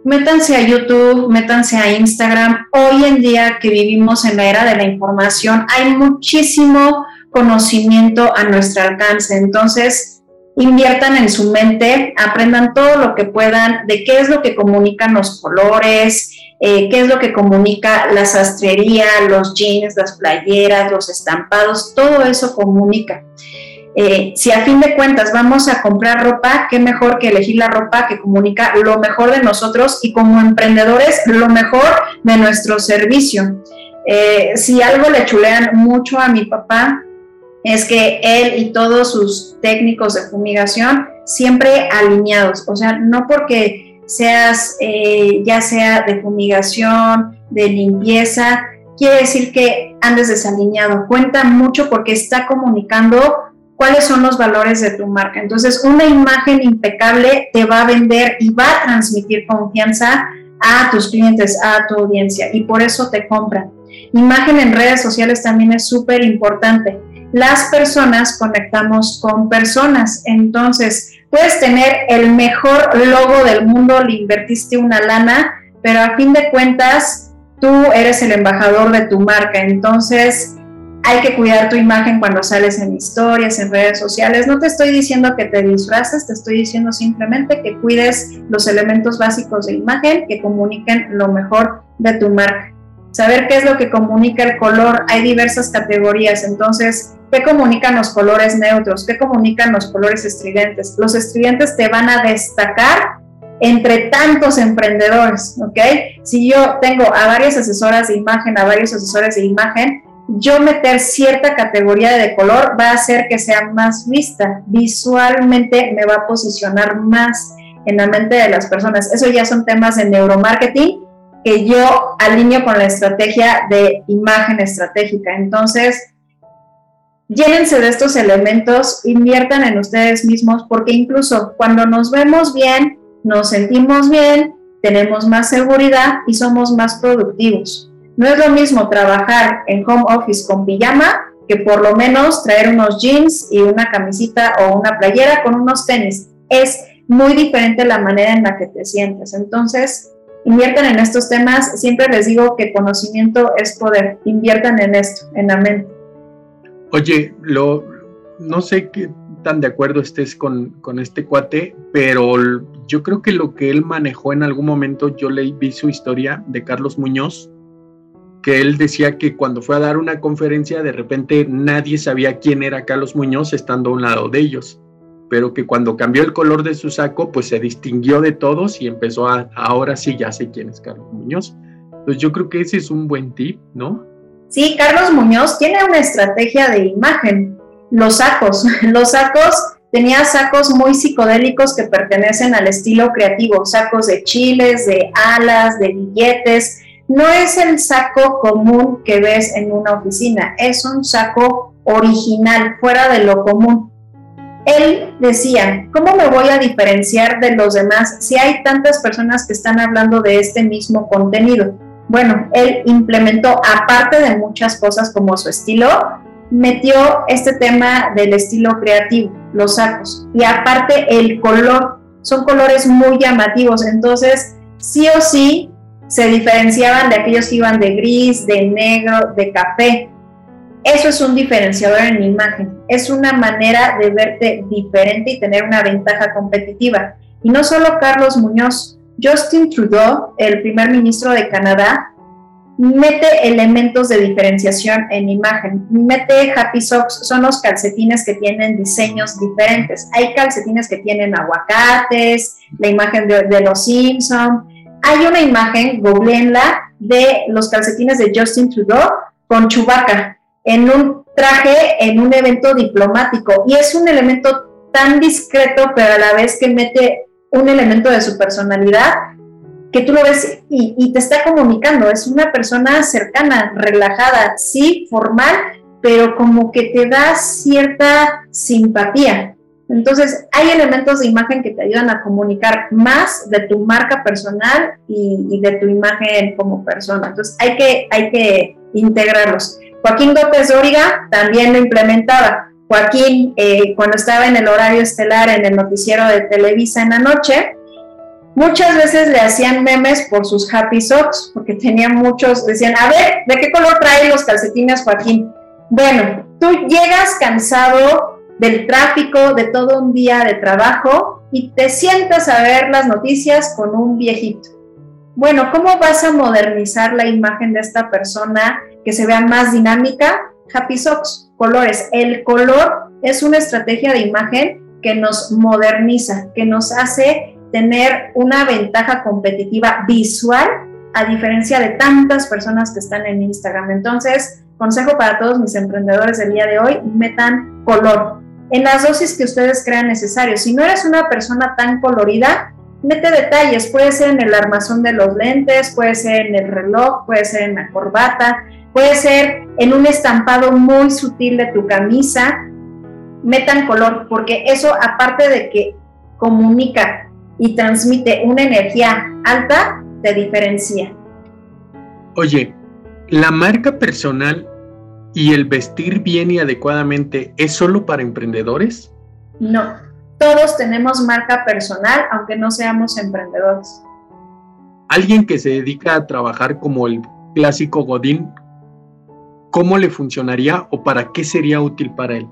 Métanse a YouTube, métanse a Instagram. Hoy en día que vivimos en la era de la información, hay muchísimo conocimiento a nuestro alcance. Entonces, inviertan en su mente, aprendan todo lo que puedan de qué es lo que comunican los colores, eh, qué es lo que comunica la sastrería, los jeans, las playeras, los estampados, todo eso comunica. Eh, si a fin de cuentas vamos a comprar ropa, qué mejor que elegir la ropa que comunica lo mejor de nosotros y como emprendedores lo mejor de nuestro servicio. Eh, si algo le chulean mucho a mi papá, es que él y todos sus técnicos de fumigación siempre alineados, o sea, no porque seas eh, ya sea de fumigación, de limpieza, quiere decir que andes desalineado, cuenta mucho porque está comunicando cuáles son los valores de tu marca. Entonces, una imagen impecable te va a vender y va a transmitir confianza a tus clientes, a tu audiencia, y por eso te compran. Imagen en redes sociales también es súper importante las personas conectamos con personas. Entonces, puedes tener el mejor logo del mundo, le invertiste una lana, pero a fin de cuentas, tú eres el embajador de tu marca. Entonces, hay que cuidar tu imagen cuando sales en historias, en redes sociales. No te estoy diciendo que te disfraces, te estoy diciendo simplemente que cuides los elementos básicos de imagen que comuniquen lo mejor de tu marca. Saber qué es lo que comunica el color, hay diversas categorías, entonces ¿Qué comunican los colores neutros? ¿Qué comunican los colores estridentes? Los estridentes te van a destacar entre tantos emprendedores, ¿ok? Si yo tengo a varias asesoras de imagen, a varios asesores de imagen, yo meter cierta categoría de color va a hacer que sea más vista. Visualmente me va a posicionar más en la mente de las personas. Eso ya son temas de neuromarketing que yo alineo con la estrategia de imagen estratégica. Entonces, llénense de estos elementos, inviertan en ustedes mismos, porque incluso cuando nos vemos bien, nos sentimos bien, tenemos más seguridad y somos más productivos. No es lo mismo trabajar en home office con pijama que por lo menos traer unos jeans y una camisita o una playera con unos tenis. Es muy diferente la manera en la que te sientes. Entonces, inviertan en estos temas. Siempre les digo que conocimiento es poder. Inviertan en esto, en la mente. Oye, lo, no sé qué tan de acuerdo estés con, este cuate, pero yo creo que lo que él manejó en algún momento, yo leí, vi su historia de Carlos Muñoz, que él decía que cuando fue a dar una conferencia, de repente nadie sabía quién era Carlos Muñoz estando a un lado de ellos, pero que cuando cambió el color de su saco, pues se distinguió de todos y empezó a, ahora sí ya sé quién es Carlos Muñoz. Entonces yo creo que ese es un buen tip, ¿no? Sí, Carlos Muñoz tiene una estrategia de imagen. Los sacos, los sacos, tenía sacos muy psicodélicos que pertenecen al estilo creativo, sacos de chiles, de alas, de billetes. No es el saco común que ves en una oficina, es un saco original, fuera de lo común. Él decía, ¿cómo me voy a diferenciar de los demás si hay tantas personas que están hablando de este mismo contenido? bueno, él implementó, aparte de muchas cosas como su estilo, metió este tema del estilo creativo, los sacos, y aparte el color, son colores muy llamativos, entonces sí o sí se diferenciaban de aquellos que iban de gris, de negro, de café. Eso es un diferenciador en imagen, es una manera de verte diferente y tener una ventaja competitiva. Y no solo Carlos Muñoz, Justin Trudeau, el primer ministro de Canadá, mete elementos de diferenciación en imagen. Mete Happy Socks, son los calcetines que tienen diseños diferentes. Hay calcetines que tienen aguacates, la imagen de, los Simpson. Hay una imagen, googleenla, de los calcetines de Justin Trudeau con Chewbacca en un traje en un evento diplomático. Y es un elemento tan discreto, pero a la vez que mete un elemento de su personalidad que tú lo ves y, te está comunicando. Es una persona cercana, relajada, sí, formal, pero como que te da cierta simpatía. Entonces, hay elementos de imagen que te ayudan a comunicar más de tu marca personal y, de tu imagen como persona. Entonces, hay que, hay que integrarlos. Joaquín López Dóriga también lo implementaba. Joaquín, eh, cuando estaba en el horario estelar en el noticiero de Televisa en la noche, Muchas veces le hacían memes por sus happy socks, porque tenía muchos, decían, a ver, ¿de qué color trae los calcetines Joaquín? Bueno, tú llegas cansado del tráfico, de todo un día de trabajo y te sientas a ver las noticias con un viejito. Bueno, ¿cómo vas a modernizar la imagen de esta persona que se vea más dinámica? Happy Socks, colores. El color es una estrategia de imagen que nos moderniza, que nos hace tener una ventaja competitiva visual a diferencia de tantas personas que están en Instagram. Entonces, consejo para todos mis emprendedores del día de hoy, metan color en las dosis que ustedes crean necesarios. Si no eres una persona tan colorida, mete detalles, puede ser en el armazón de los lentes, puede ser en el reloj, puede ser en la corbata, puede ser en un estampado muy sutil de tu camisa. Metan color, porque eso aparte de que comunica y transmite una energía alta, te diferencia. Oye, ¿la marca personal y el vestir bien y adecuadamente es solo para emprendedores? No, todos tenemos marca personal, aunque no seamos emprendedores. Alguien que se dedica a trabajar como el clásico Godín, ¿cómo le funcionaría o para qué sería útil para él?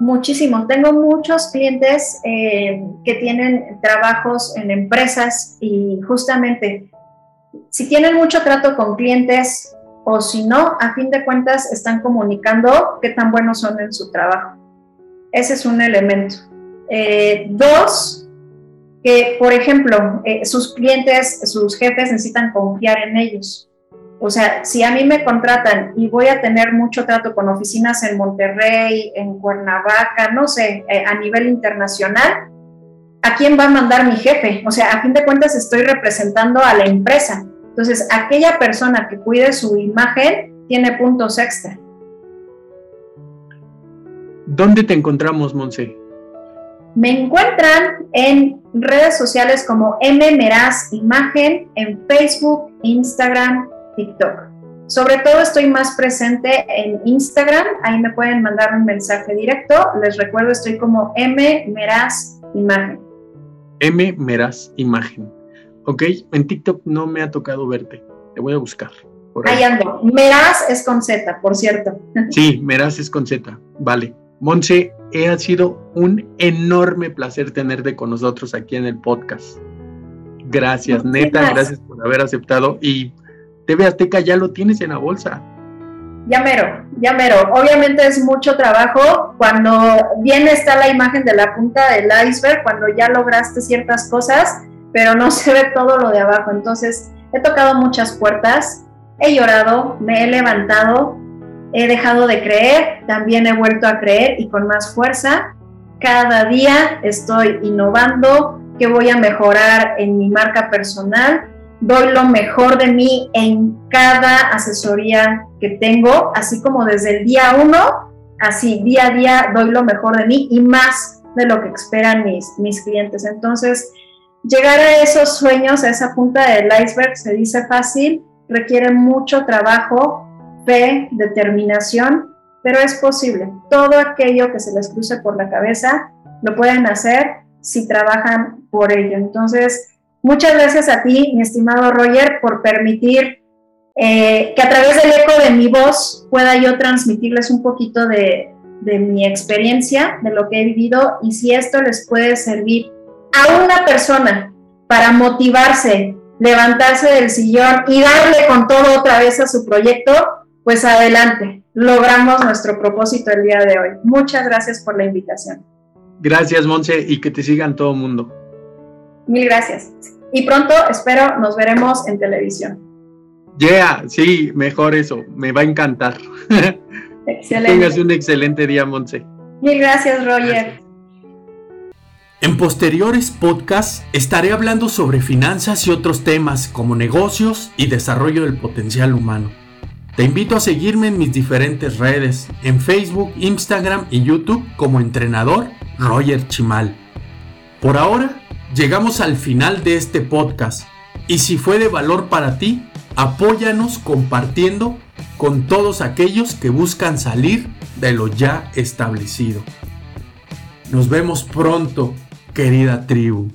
Muchísimo. Tengo muchos clientes eh, que tienen trabajos en empresas y justamente si tienen mucho trato con clientes o si no, a fin de cuentas están comunicando qué tan buenos son en su trabajo. Ese es un elemento. Eh, dos, que por ejemplo, eh, sus clientes, sus jefes necesitan confiar en ellos. O sea, si a mí me contratan y voy a tener mucho trato con oficinas en Monterrey, en Cuernavaca, no sé, eh, a nivel internacional, ¿a quién va a mandar mi jefe? O sea, a fin de cuentas estoy representando a la empresa. Entonces, aquella persona que cuide su imagen tiene puntos extra. ¿Dónde te encontramos, Monse? Me encuentran en redes sociales como M Meraz Imagen, en Facebook, Instagram, TikTok. Sobre todo estoy más presente en Instagram, ahí me pueden mandar un mensaje directo. Les recuerdo, estoy como M Meraz Imagen. M Meraz Imagen. Ok, en TikTok no me ha tocado verte. Te voy a buscar. ahí. ando. Meraz es con Z, por cierto. Sí, Meraz es con Z. Vale. Monse, ha sido un enorme placer tenerte con nosotros aquí en el podcast. Gracias, neta, gracias por haber aceptado y TV Azteca ya lo tienes en la bolsa. Ya mero, ya mero. Obviamente es mucho trabajo cuando bien está la imagen de la punta del iceberg, cuando ya lograste ciertas cosas, pero no se ve todo lo de abajo. Entonces, he tocado muchas puertas, he llorado, me he levantado, he dejado de creer, también he vuelto a creer y con más fuerza. Cada día estoy innovando, que voy a mejorar en mi marca personal, doy lo mejor de mí en cada asesoría que tengo, así como desde el día uno, así día a día doy lo mejor de mí y más de lo que esperan mis, mis clientes. Entonces, llegar a esos sueños, a esa punta del iceberg, se dice fácil, requiere mucho trabajo, fe, determinación, pero es posible. Todo aquello que se les cruce por la cabeza, lo pueden hacer si trabajan por ello. Entonces, Muchas gracias a ti, mi estimado Roger, por permitir eh, que a través del eco de mi voz pueda yo transmitirles un poquito de, de mi experiencia, de lo que he vivido y si esto les puede servir a una persona para motivarse, levantarse del sillón y darle con todo otra vez a su proyecto, pues adelante, logramos nuestro propósito el día de hoy. Muchas gracias por la invitación. Gracias, Monse, y que te sigan todo el mundo. Mil gracias. Y pronto, espero, nos veremos en televisión. Yeah, sí, mejor eso, me va a encantar. Excelente. Tengas un excelente día, Monse. Mil gracias, Roger. En posteriores podcasts estaré hablando sobre finanzas y otros temas como negocios y desarrollo del potencial humano. Te invito a seguirme en mis diferentes redes, en Facebook, Instagram y YouTube como entrenador Roger Chimal. Por ahora, llegamos al final de este podcast y si fue de valor para ti, apóyanos compartiendo con todos aquellos que buscan salir de lo ya establecido. Nos vemos pronto querida tribu.